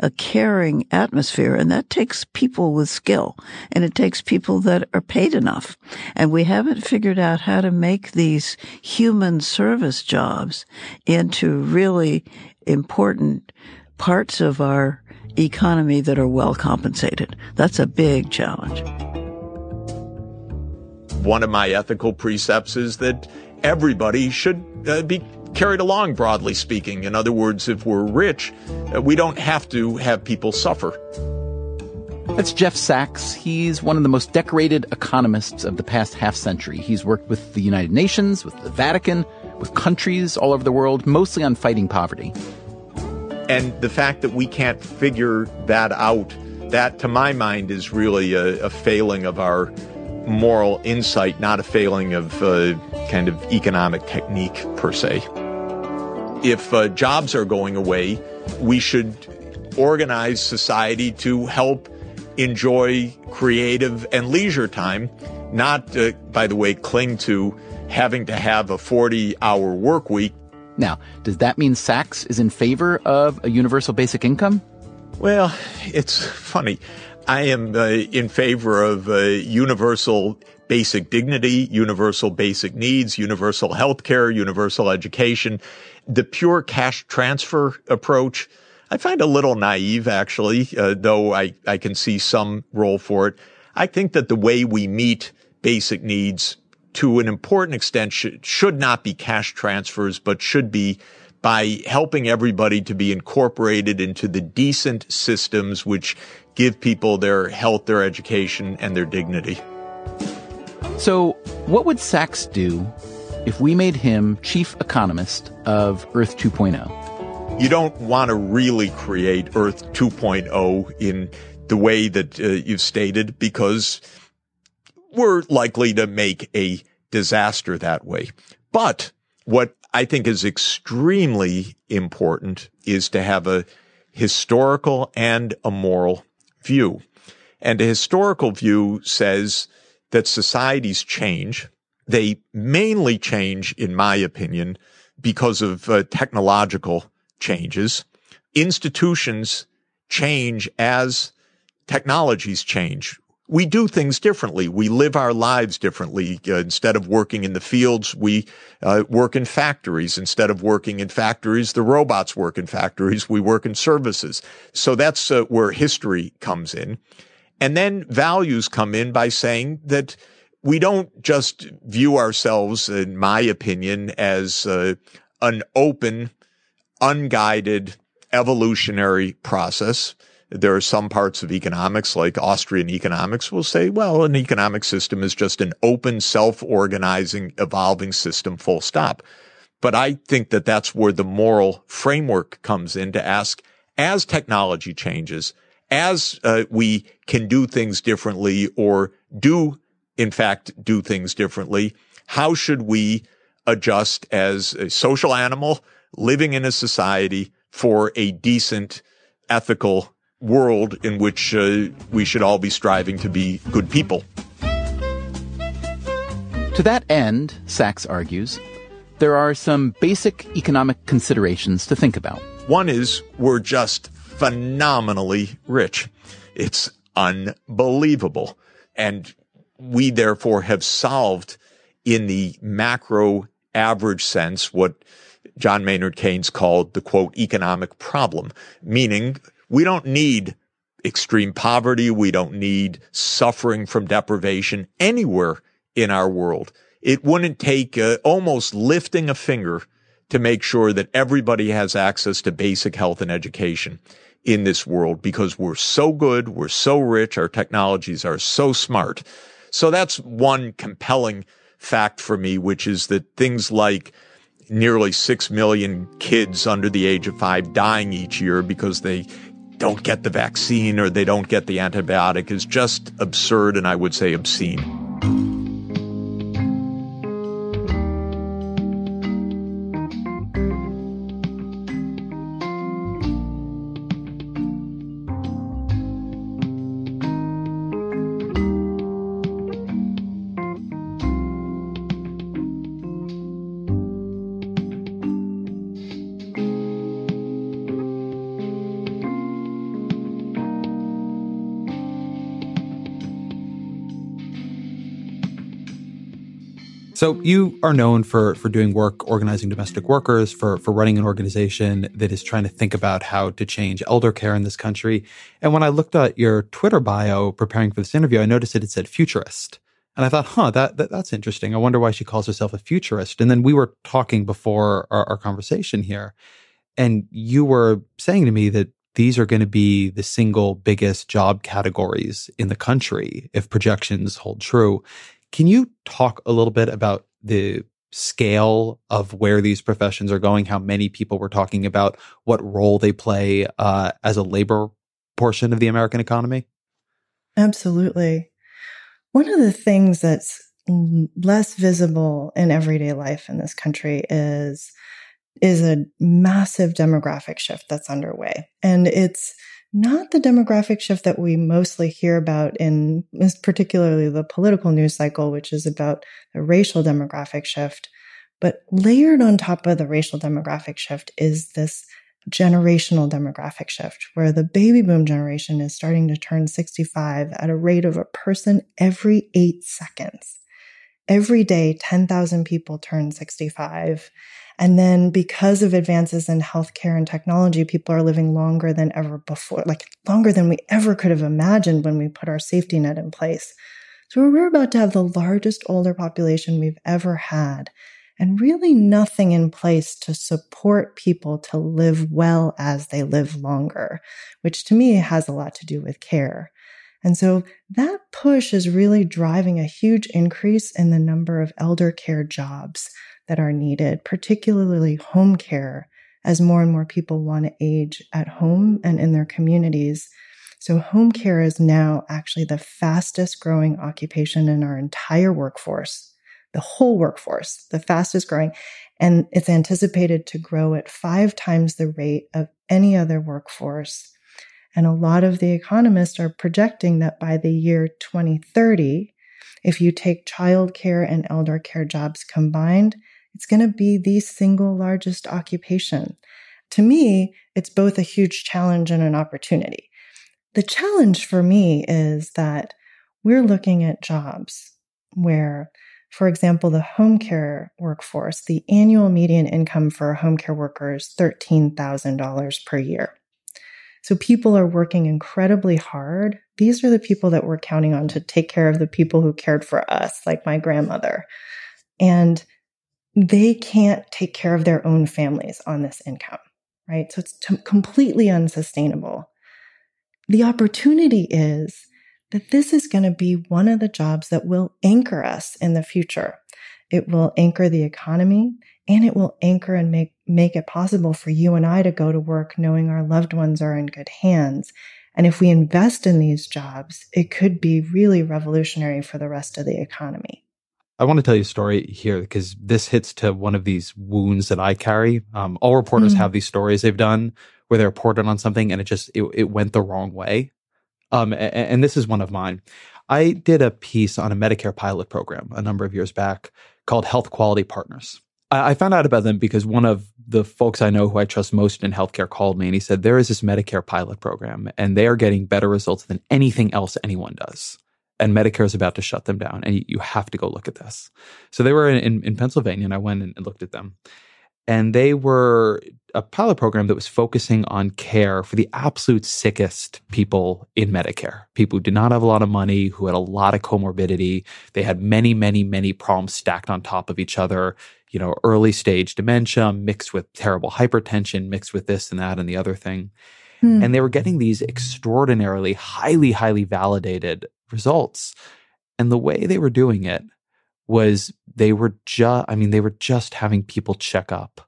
a caring atmosphere. And that takes people with skill and it takes people that are paid enough. And we haven't figured out how to make these human service jobs into really important parts of our economy that are well compensated. That's a big challenge one of my ethical precepts is that everybody should uh, be carried along, broadly speaking. In other words, if we're rich, uh, we don't have to have people suffer. That's Jeff Sachs. He's one of the most decorated economists of the past half century. He's worked with the United Nations, with the Vatican, with countries all over the world, mostly on fighting poverty. And the fact that we can't figure that out, that to my mind is really a, a failing of our moral insight, not a failing of uh, kind of economic technique per se. If uh, jobs are going away, we should organize society to help enjoy creative and leisure time, not, uh, by the way, cling to having to have a 40 hour work week. Now, does that mean Sachs is in favor of a universal basic income? Well, it's funny. I am uh, in favor of uh, universal basic dignity, universal basic needs, universal health care, universal education. The pure cash transfer approach, I find a little naive, actually, uh, though I, I can see some role for it. I think that the way we meet basic needs to an important extent should, should not be cash transfers, but should be by helping everybody to be incorporated into the decent systems which give people their health, their education, and their dignity. So, what would Sachs do if we made him chief economist of Earth 2.0? You don't want to really create Earth 2.0 in the way that uh, you've stated because we're likely to make a disaster that way. But what I think is extremely important is to have a historical and a moral view. And a historical view says that societies change. They mainly change, in my opinion, because of uh, technological changes, institutions change as technologies change. We do things differently. We live our lives differently. Uh, instead of working in the fields, we uh, work in factories. Instead of working in factories, the robots work in factories. We work in services. So that's uh, where history comes in. And then values come in by saying that we don't just view ourselves, in my opinion, as uh, an open, unguided evolutionary process. There are some parts of economics, like Austrian economics, will say, well, an economic system is just an open, self-organizing, evolving system, full stop. But I think that that's where the moral framework comes in to ask, as technology changes, as uh, we can do things differently or do, in fact, do things differently, how should we adjust as a social animal living in a society for a decent, ethical world in which uh, we should all be striving to be good people. To that end, Sachs argues, there are some basic economic considerations to think about. One is we're just phenomenally rich. It's unbelievable. And we therefore have solved in the macro average sense what John Maynard Keynes called the quote economic problem, meaning we don't need extreme poverty. We don't need suffering from deprivation anywhere in our world. It wouldn't take uh, almost lifting a finger to make sure that everybody has access to basic health and education in this world because we're so good. We're so rich. Our technologies are so smart. So that's one compelling fact for me, which is that things like nearly 6 million kids under the age of five dying each year because they don't get the vaccine or they don't get the antibiotic is just absurd and I would say obscene. So you are known for for doing work organizing domestic workers, for for running an organization that is trying to think about how to change elder care in this country. And when I looked at your Twitter bio preparing for this interview, I noticed that it said futurist. And I thought, huh, that, that that's interesting. I wonder why she calls herself a futurist. And then we were talking before our, our conversation here, and you were saying to me that these are going to be the single biggest job categories in the country if projections hold true. Can you talk a little bit about the scale of where these professions are going, how many people we're talking about, what role they play uh, as a labor portion of the American economy? Absolutely. One of the things that's less visible in everyday life in this country is is a massive demographic shift that's underway. And it's not the demographic shift that we mostly hear about in particularly the political news cycle, which is about the racial demographic shift. But layered on top of the racial demographic shift is this generational demographic shift where the baby boom generation is starting to turn 65 at a rate of a person every eight seconds. Every day, 10,000 people turn 65. And then because of advances in healthcare and technology, people are living longer than ever before, like longer than we ever could have imagined when we put our safety net in place. So we're about to have the largest older population we've ever had and really nothing in place to support people to live well as they live longer, which to me has a lot to do with care. And so that push is really driving a huge increase in the number of elder care jobs that are needed, particularly home care, as more and more people want to age at home and in their communities. So home care is now actually the fastest growing occupation in our entire workforce, the whole workforce, the fastest growing. And it's anticipated to grow at five times the rate of any other workforce. And a lot of the economists are projecting that by the year 2030, if you take childcare and elder care jobs combined, it's going to be the single largest occupation. to me, it's both a huge challenge and an opportunity. The challenge for me is that we're looking at jobs where, for example, the home care workforce, the annual median income for a home care worker is $13,000 per year. So people are working incredibly hard. These are the people that we're counting on to take care of the people who cared for us, like my grandmother. And they can't take care of their own families on this income, right? So it's t- completely unsustainable. The opportunity is that this is going to be one of the jobs that will anchor us in the future. It will anchor the economy and it will anchor and make, make it possible for you and I to go to work knowing our loved ones are in good hands. And if we invest in these jobs, it could be really revolutionary for the rest of the economy. I want to tell you a story here because this hits to one of these wounds that I carry. Um, all reporters mm have these stories they've done where they reported on something and it just it, it went the wrong way. Um, and, and this is one of mine. I did a piece on a Medicare pilot program a number of years back called Health Quality Partners. I, I found out about them because one of the folks I know who I trust most in healthcare called me and he said, There is this Medicare pilot program and they are getting better results than anything else anyone does and Medicare is about to shut them down, and you, you have to go look at this. So they were in, in, in Pennsylvania, and I went and, and looked at them. And they were a pilot program that was focusing on care for the absolute sickest people in Medicare. People who did not have a lot of money, who had a lot of comorbidity. They had many, many, many problems stacked on top of each other. You know, early stage dementia mixed with terrible hypertension, mixed with this and that and the other thing. Hmm. And they were getting these extraordinarily, highly, highly validated results. And the way they were doing it was they were just, I mean, they were just having people check up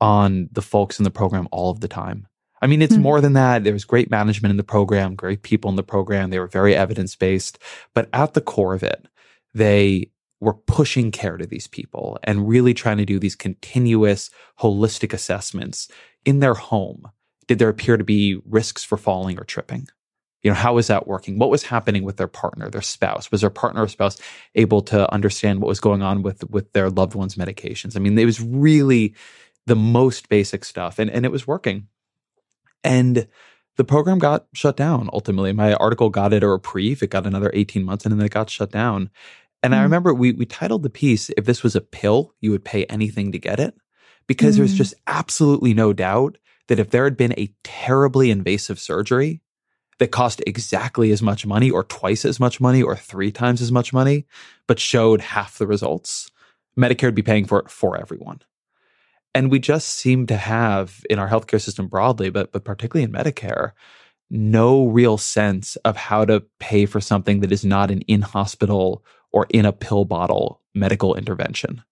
on the folks in the program all of the time. I mean, it's mm-hmm. more than that. There was great management in the program, great people in the program. They were very evidence based. But at the core of it, they were pushing care to these people and really trying to do these continuous holistic assessments in their home. Did there appear to be risks for falling or tripping? You know how was that working? What was happening with their partner their spouse? Was their partner or spouse able to understand what was going on with with their loved one's medications? I mean it was really the most basic stuff and and it was working. And the program got shut down ultimately. My article got it a reprieve. It got another 18 months and then it got shut down. And mm. i remember we we titled the piece if this was a pill you would pay anything to get it because mm. there's just absolutely no doubt that if there had been a terribly invasive surgery that cost exactly as much money or twice as much money or three times as much money, but showed half the results, Medicare would be paying for it for everyone. And we just seem to have in our healthcare system broadly, but, but particularly in Medicare, no real sense of how to pay for something that is not an in hospital or in a pill bottle medical intervention.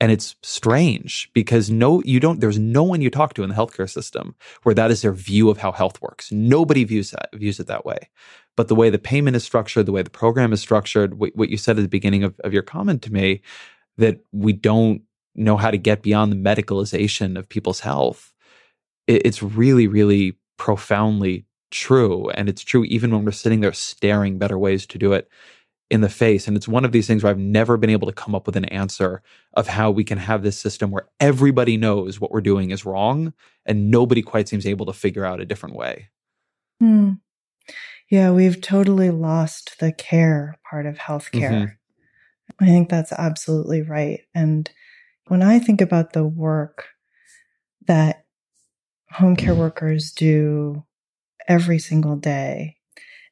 And it's strange because no, you don't, there's no one you talk to in the healthcare system where that is their view of how health works. Nobody views that, views it that way. But the way the payment is structured, the way the program is structured, what, what you said at the beginning of, of your comment to me, that we don't know how to get beyond the medicalization of people's health. It, it's really, really profoundly true. And it's true even when we're sitting there staring better ways to do it in the face. And it's one of these things where I've never been able to come up with an answer of how we can have this system where everybody knows what we're doing is wrong and nobody quite seems able to figure out a different way. Hmm. Yeah, we've totally lost the care part of healthcare. Mm-hmm. I think that's absolutely right. And when I think about the work that home care workers do every single day,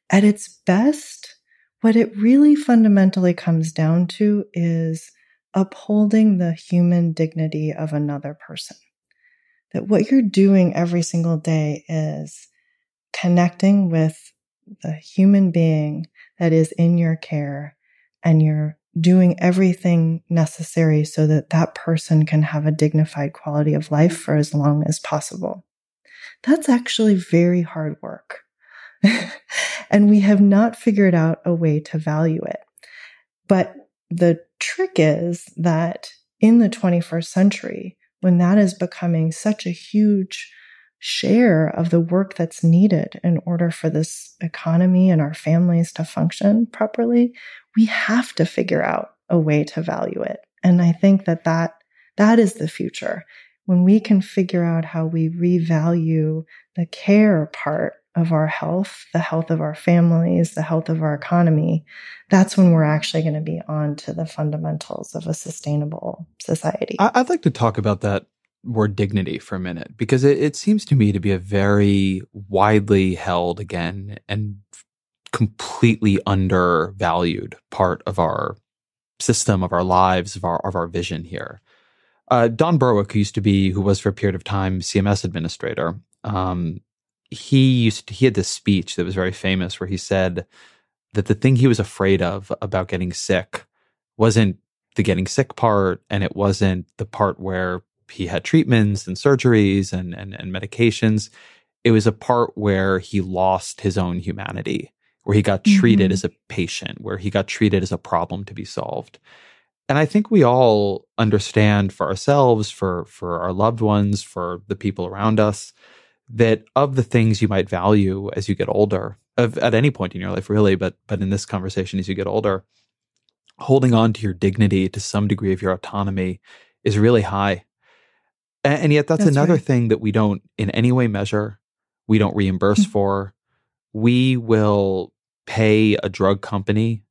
at its best, what it really fundamentally comes down to is upholding the human dignity of another person. That what you're doing every single day is connecting with the human being that is in your care and you're doing everything necessary so that that person can have a dignified quality of life for as long as possible. That's actually very hard work. [laughs] and we have not figured out a way to value it. But the trick is that in the 21st century, when that is becoming such a huge share of the work that's needed in order for this economy and our families to function properly, we have to figure out a way to value it. And I think that that, that is the future. when we can figure out how we revalue the care part of our health, the health of our families, the health of our economy, that's when we're actually going to be on to the fundamentals of a sustainable society. I'd like to talk about that word dignity for a minute because it, it seems to me to be a very widely held again and completely undervalued part of our system, of our lives, of our of our vision here. Uh, Don Berwick, who used to be, who was for a period of time CMS administrator, um, he used to, he had this speech that was very famous where he said that the thing he was afraid of about getting sick wasn't the getting sick part, and it wasn't the part where he had treatments and surgeries and, and, and medications. It was a part where he lost his own humanity, where he got treated mm-hmm. as a patient, where he got treated as a problem to be solved. And I think we all understand for ourselves, for for our loved ones, for the people around us, that of the things you might value as you get older, of, at any point in your life, really, but but in this conversation, as you get older, holding on to your dignity to some degree of your autonomy is really high. And, and yet, that's, that's another right. thing that we don't in any way measure. We don't reimburse mm-hmm. for. We will pay a drug company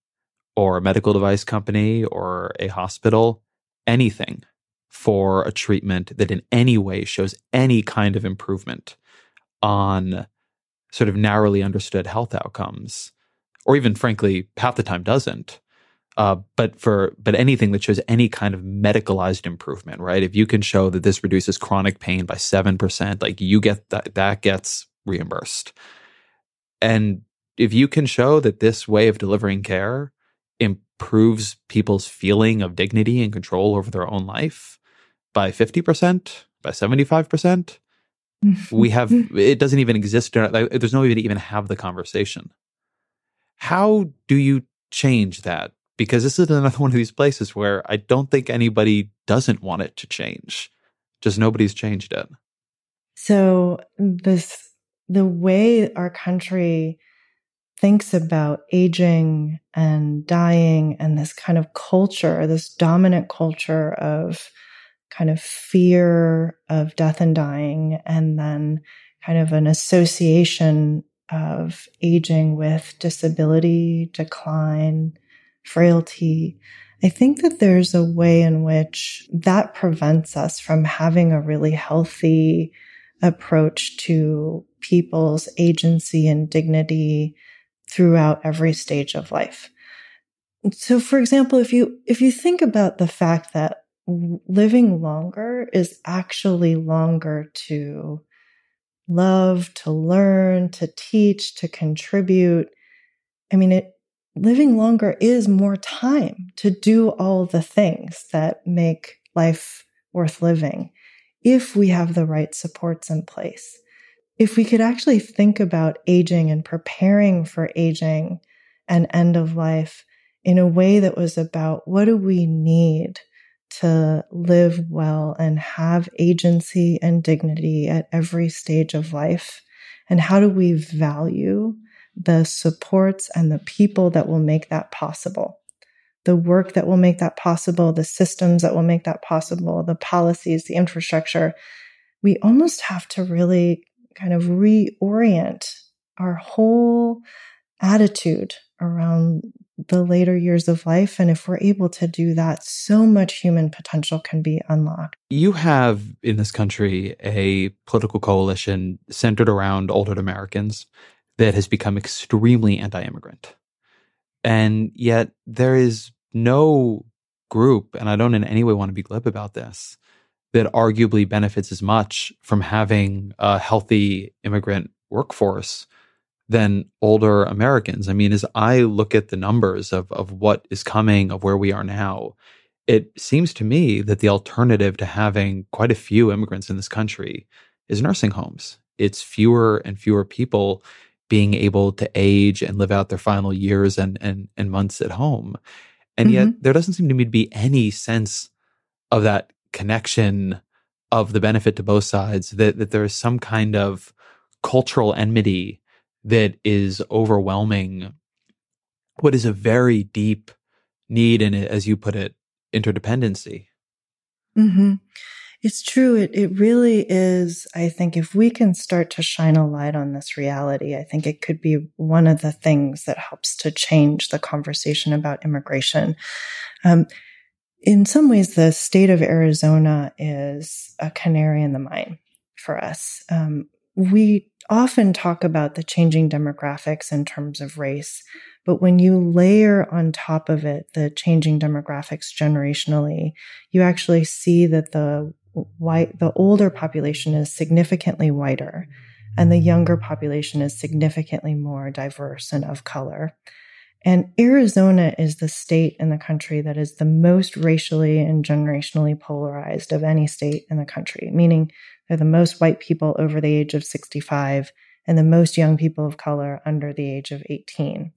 or a medical device company or a hospital anything for a treatment that in any way shows any kind of improvement on sort of narrowly understood health outcomes, or even frankly, half the time doesn't. Uh, but for but anything that shows any kind of medicalized improvement, right? If you can show that this reduces chronic pain by seven percent, like you get that that gets reimbursed. And if you can show that this way of delivering care improves people's feeling of dignity and control over their own life by 50%, by 75%, we have [laughs] it doesn't even exist there's no way to even have the conversation. How do you change that? Because this is another one of these places where i don't think anybody doesn't want it to change. Just nobody's changed it. So this the way our country thinks about aging and dying and this kind of culture this dominant culture of kind of fear of death and dying, and then kind of an association of aging with disability, decline, frailty. I think that there's a way in which that prevents us from having a really healthy approach to people's agency and dignity throughout every stage of life. So for example, if you if you think about the fact that living longer is actually longer to love, to learn, to teach, to contribute. I mean, it, living longer is more time to do all the things that make life worth living if we have the right supports in place. If we could actually think about aging and preparing for aging and end of life in a way that was about what do we need to live well and have agency and dignity at every stage of life? And how do we value the supports and the people that will make that possible? The work that will make that possible, the systems that will make that possible, the policies, the infrastructure. We almost have to really kind of reorient our whole attitude around the later years of life. And if we're able to do that, so much human potential can be unlocked. You have in this country a political coalition centered around older Americans that has become extremely anti immigrant. And yet there is no group, and I don't in any way want to be glib about this, that arguably benefits as much from having a healthy immigrant workforce than older Americans. I mean, as I look at the numbers of, of what is coming, of where we are now, it seems to me that the alternative to having quite a few immigrants in this country is nursing homes. It's fewer and fewer people being able to age and live out their final years and, and, and months at home. And mm-hmm. yet there doesn't seem to me to be any sense of that connection of the benefit to both sides, that, that there is some kind of cultural enmity that is overwhelming what is a very deep need and as you put it interdependency mm-hmm. It's true. It, it really is. I think if we can start to shine a light on this reality, I think it could be one of the things that helps to change the conversation about immigration. Um, in some ways, the state of Arizona is a canary in the mine for us. Um, we often talk about the changing demographics in terms of race, but when you layer on top of it the changing demographics generationally, you actually see that the white, the older population is significantly whiter and the younger population is significantly more diverse and of color. And Arizona is the state in the country that is the most racially and generationally polarized of any state in the country, meaning they're the most white people over the age of 65 and the most young people of color under the age of 18.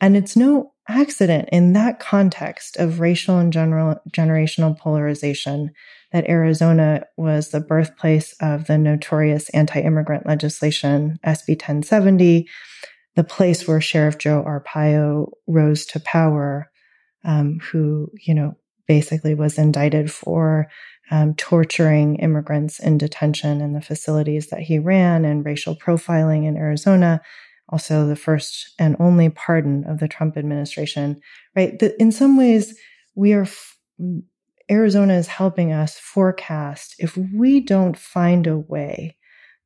And it's no accident in that context of racial and general, generational polarization that Arizona was the birthplace of the notorious anti-immigrant legislation SB 1070, the place where Sheriff Joe Arpaio rose to power, um, who, you know, basically was indicted for um, torturing immigrants in detention in the facilities that he ran and racial profiling in Arizona. Also, the first and only pardon of the Trump administration, right? The, in some ways, we are, f- Arizona is helping us forecast if we don't find a way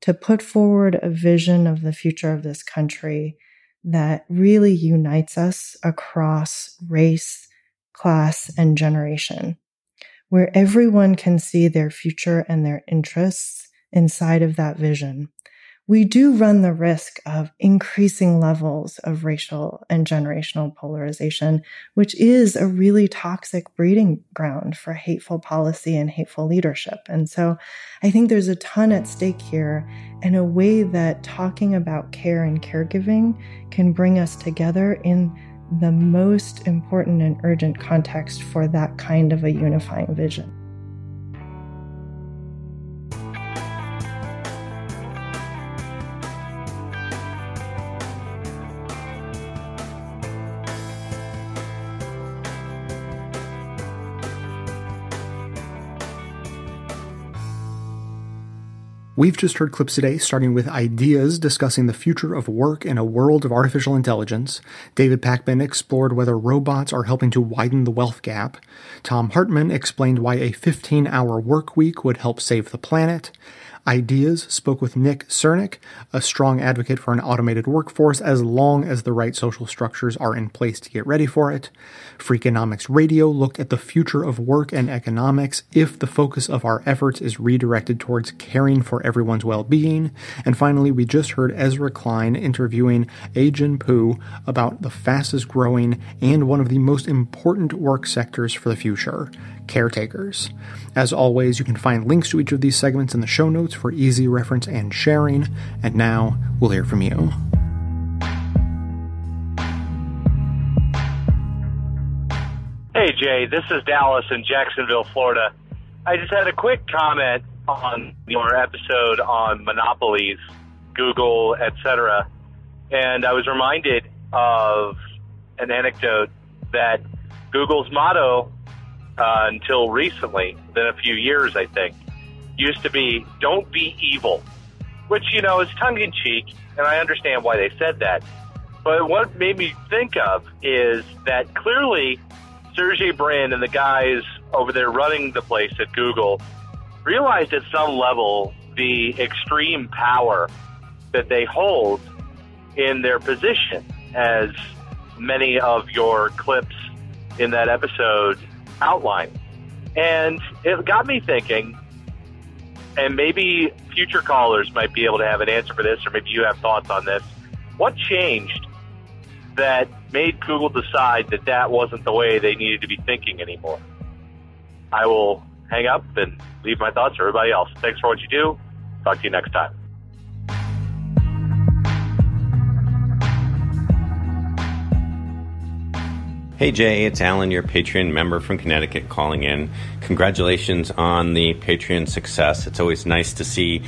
to put forward a vision of the future of this country that really unites us across race, class, and generation, where everyone can see their future and their interests inside of that vision we do run the risk of increasing levels of racial and generational polarization, which is a really toxic breeding ground for hateful policy and hateful leadership. And so I think there's a ton at stake here and a way that talking about care and caregiving can bring us together in the most important and urgent context for that kind of a unifying vision. We've just heard clips today starting with ideas discussing the future of work in a world of artificial intelligence. David Pakman explored whether robots are helping to widen the wealth gap. Thom Hartmann explained why a 15 hour work week would help save the planet. Ideas spoke with Nick Srnicek, a strong advocate for an automated workforce as long as the right social structures are in place to get ready for it. Freakonomics Radio looked at the future of work and economics if the focus of our efforts is redirected towards caring for everyone's well-being. And finally, we just heard Ezra Klein interviewing Ai-jen Poo about the fastest growing and one of the most important work sectors for the future, caretakers. As always, you can find links to each of these segments in the show notes for easy reference and sharing. And now we'll hear from you. Hey, Jay, this is Dallas in Jacksonville, Florida. I just had a quick comment on your episode on monopolies, Google, etc. And I was reminded of an anecdote that Google's motto uh, until recently, then a few years, I think, used to be "Don't be evil," which you know is tongue in cheek, and I understand why they said that. But what made me think of is that clearly Sergey Brin and the guys over there running the place at Google realized at some level the extreme power that they hold in their position, as many of your clips in that episode outline. And it got me thinking, and maybe future callers might be able to have an answer for this, or maybe you have thoughts on this. What changed that made Google decide that that wasn't the way they needed to be thinking anymore? I will hang up and leave my thoughts for everybody else. Thanks for what you do. Talk to you next time. Hey Jay, it's Alan, your Patreon member from Connecticut, calling in. Congratulations on the Patreon success. It's always nice to see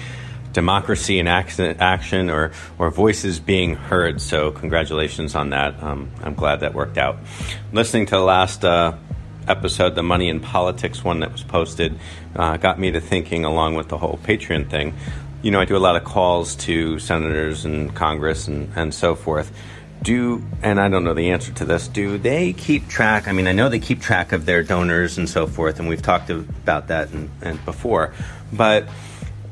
democracy in action or, or voices being heard. So, congratulations on that. Um, I'm glad that worked out. Listening to the last uh, episode, the Money in Politics one that was posted, uh, got me to thinking along with the whole Patreon thing. You know, I do a lot of calls to senators and Congress and, and so forth. Do, and I don't know the answer to this, do they keep track? I mean, I know they keep track of their donors and so forth, and we've talked about that and, and before, but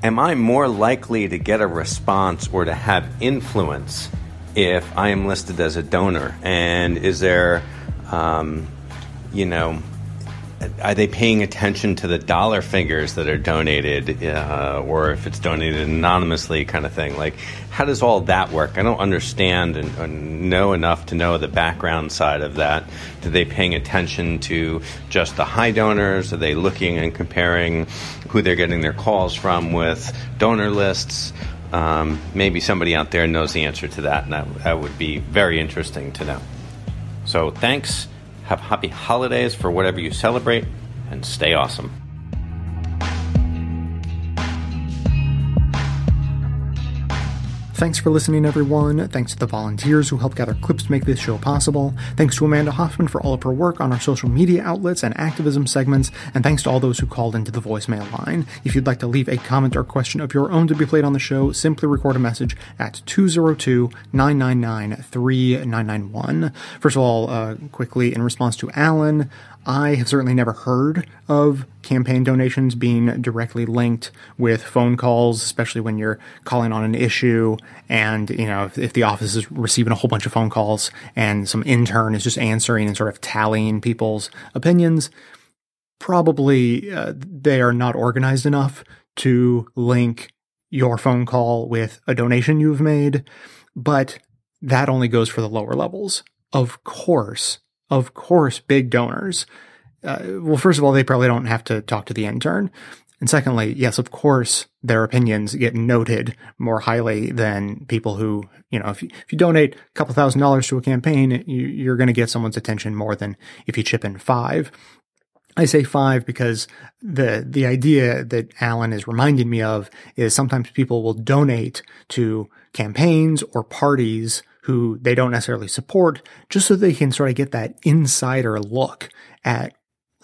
am I more likely to get a response or to have influence if I am listed as a donor? And is there, um, you know, are they paying attention to the dollar figures that are donated, uh, or if it's donated anonymously, kind of thing? Like, how does all that work? I don't understand and, and know enough to know the background side of that. Are they paying attention to just the high donors? Are they looking and comparing who they're getting their calls from with donor lists? Um, maybe somebody out there knows the answer to that, and that, that would be very interesting to know. So, thanks. Have happy holidays for whatever you celebrate, and stay awesome. Thanks for listening, everyone. Thanks to the volunteers who helped gather clips to make this show possible. Thanks to Amanda Hoffman for all of her work on our social media outlets and activism segments. And thanks to all those who called into the voicemail line. If you'd like to leave a comment or question of your own to be played on the show, simply record a message at 202 999 3991. First of all, uh, quickly, in response to Alan, I have certainly never heard of campaign donations being directly linked with phone calls, especially when you're calling on an issue and, you know, if, if, the office is receiving a whole bunch of phone calls and some intern is just answering and sort of tallying people's opinions. Probably uh, they are not organized enough to link your phone call with a donation you've made, but that only goes for the lower levels. Of course, of course, big donors. Uh, well, first of all, they probably don't have to talk to the intern. And secondly, yes, of course, their opinions get noted more highly than people who, you know, if you, if you donate a couple thousand dollars to a campaign, you, are going to get someone's attention more than if you chip in five. I say five because the the idea that Alan is reminding me of is sometimes people will donate to campaigns or parties who they don't necessarily support, just so they can sort of get that insider look at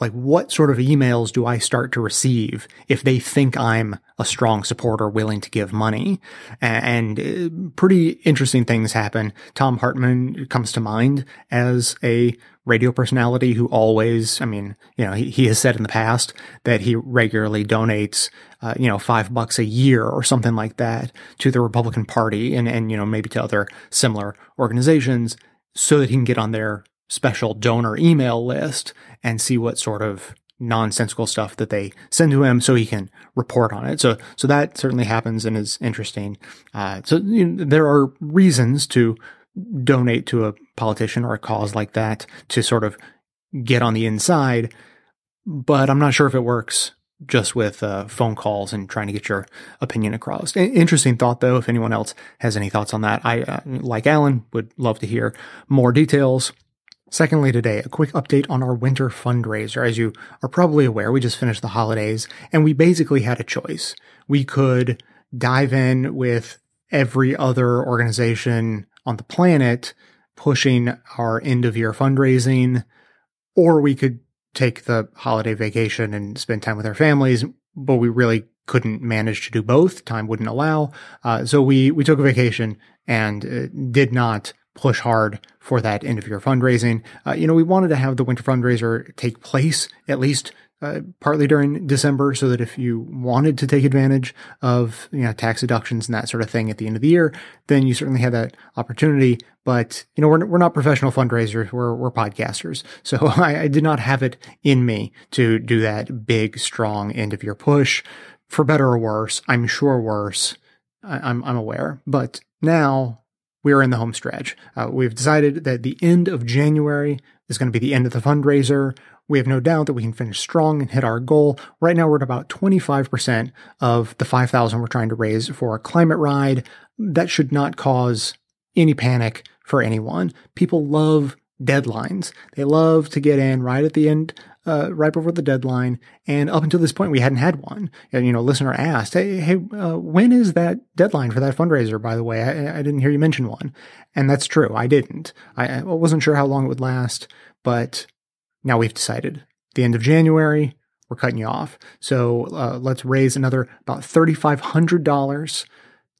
like what sort of emails do I start to receive if they think I'm a strong supporter willing to give money? And uh, pretty interesting things happen. Thom Hartmann comes to mind as a radio personality who always, I mean, you know, he, he has said in the past that he regularly donates, uh, you know, five bucks a year or something like that to the Republican Party and, and, you know, maybe to other similar organizations so that he can get on their special donor email list and see what sort of nonsensical stuff that they send to him so he can report on it. So, so that certainly happens and is interesting. Uh, so you know, there are reasons to donate to a politician or a cause like that to sort of get on the inside. But I'm not sure if it works just with uh, phone calls and trying to get your opinion across. Interesting thought, though. If anyone else has any thoughts on that, I, uh, like Alan, would love to hear more details. Secondly, today, a quick update on our winter fundraiser. As you are probably aware, we just finished the holidays and we basically had a choice. We could dive in with every other organization on the planet pushing our end of year fundraising, or we could take the holiday vacation and spend time with our families, but we really couldn't manage to do both. Time wouldn't allow. Uh, so we, we took a vacation and uh, did not push hard for that end of year fundraising. Uh, you know, we wanted to have the winter fundraiser take place at least uh, partly during December, so that if you wanted to take advantage of you know tax deductions and that sort of thing at the end of the year, then you certainly had that opportunity. But you know, we're we're not professional fundraisers; we're we're podcasters, so [laughs] I, I did not have it in me to do that big, strong end of year push. For better or worse, I'm sure worse. I, I'm I'm aware, but now we are in the home stretch. Uh, we've decided that the end of January is going to be the end of the fundraiser. We have no doubt that we can finish strong and hit our goal. Right now, we're at about 25% of the 5,000 we're trying to raise for a climate ride. That should not cause any panic for anyone. People love deadlines. They love to get in right at the end uh, right before the deadline. And up until this point, we hadn't had one. And, you know, listener asked, Hey, hey, uh, when is that deadline for that fundraiser? By the way, I, I, didn't hear you mention one. And that's true. I didn't. I, I wasn't sure how long it would last, but now we've decided the end of January, we're cutting you off. So uh, let's raise another about $3,500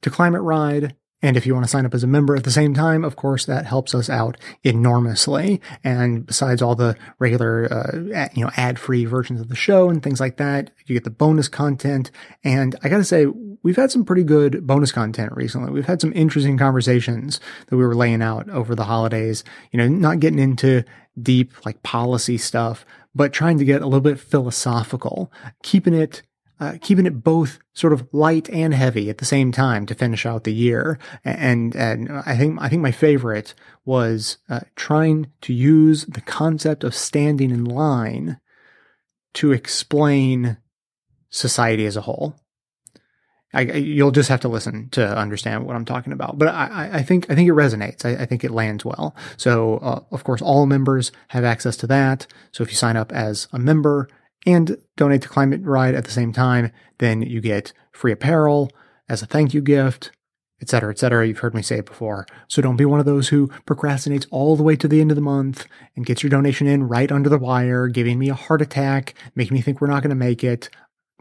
to Climate Ride. And if you want to sign up as a member at the same time, of course, that helps us out enormously. And besides all the regular, uh, you know, ad-free versions of the show and things like that, you get the bonus content. And I got to say, we've had some pretty good bonus content recently. We've had some interesting conversations that we were laying out over the holidays, you know, not getting into deep like policy stuff, but trying to get a little bit philosophical, keeping it uh, keeping it both sort of light and heavy at the same time to finish out the year. And and I think I think my favorite was uh, trying to use the concept of standing in line to explain society as a whole. I, you'll just have to listen to understand what I'm talking about. But I, I think I think it resonates. I, I think it lands well. So uh, of course, all members have access to that. So if you sign up as a member and donate to Climate Ride at the same time, then you get free apparel as a thank you gift, etc., etc. You've heard me say it before. So don't be one of those who procrastinates all the way to the end of the month and gets your donation in right under the wire, giving me a heart attack, making me think we're not going to make it.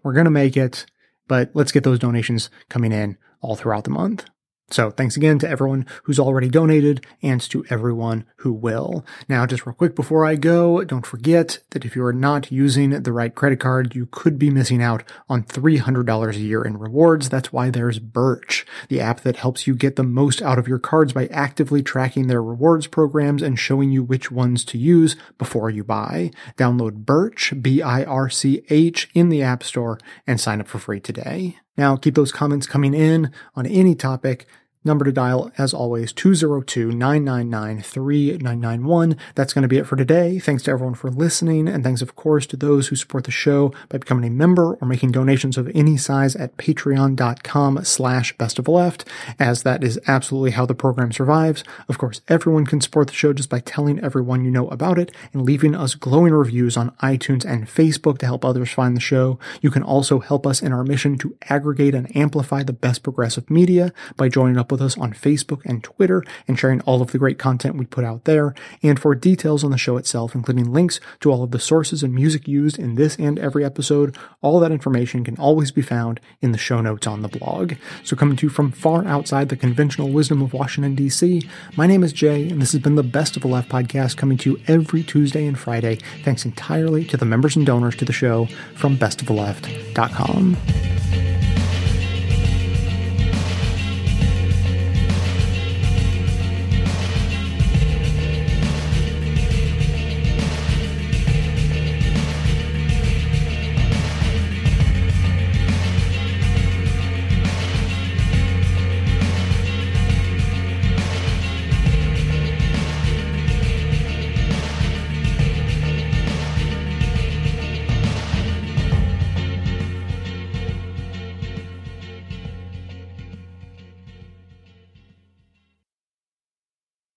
We're going to make it but let's get those donations coming in all throughout the month. So thanks again to everyone who's already donated and to everyone who will. Now, just real quick before I go, don't forget that if you are not using the right credit card, you could be missing out on $300 a year in rewards. That's why there's Birch, the app that helps you get the most out of your cards by actively tracking their rewards programs and showing you which ones to use before you buy. Download Birch, B-I-R-C-H in the App Store and sign up for free today. Now, keep those comments coming in on any topic. Number to dial, as always, 202 999 3991. That's going to be it for today. Thanks to everyone for listening, and thanks, of course, to those who support the show by becoming a member or making donations of any size at patreon.com slash best of left, as that is absolutely how the program survives. Of course, everyone can support the show just by telling everyone you know about it and leaving us glowing reviews on iTunes and Facebook to help others find the show. You can also help us in our mission to aggregate and amplify the best progressive media by joining up with with us on Facebook and Twitter and sharing all of the great content we put out there. And for details on the show itself, including links to all of the sources and music used in this and every episode, all that information can always be found in the show notes on the blog. So coming to you from far outside the conventional wisdom of Washington, D.C., my name is Jay, and this has been the Best of the Left podcast coming to you every Tuesday and Friday, thanks entirely to the members and donors to the show from bestoftheleft.com.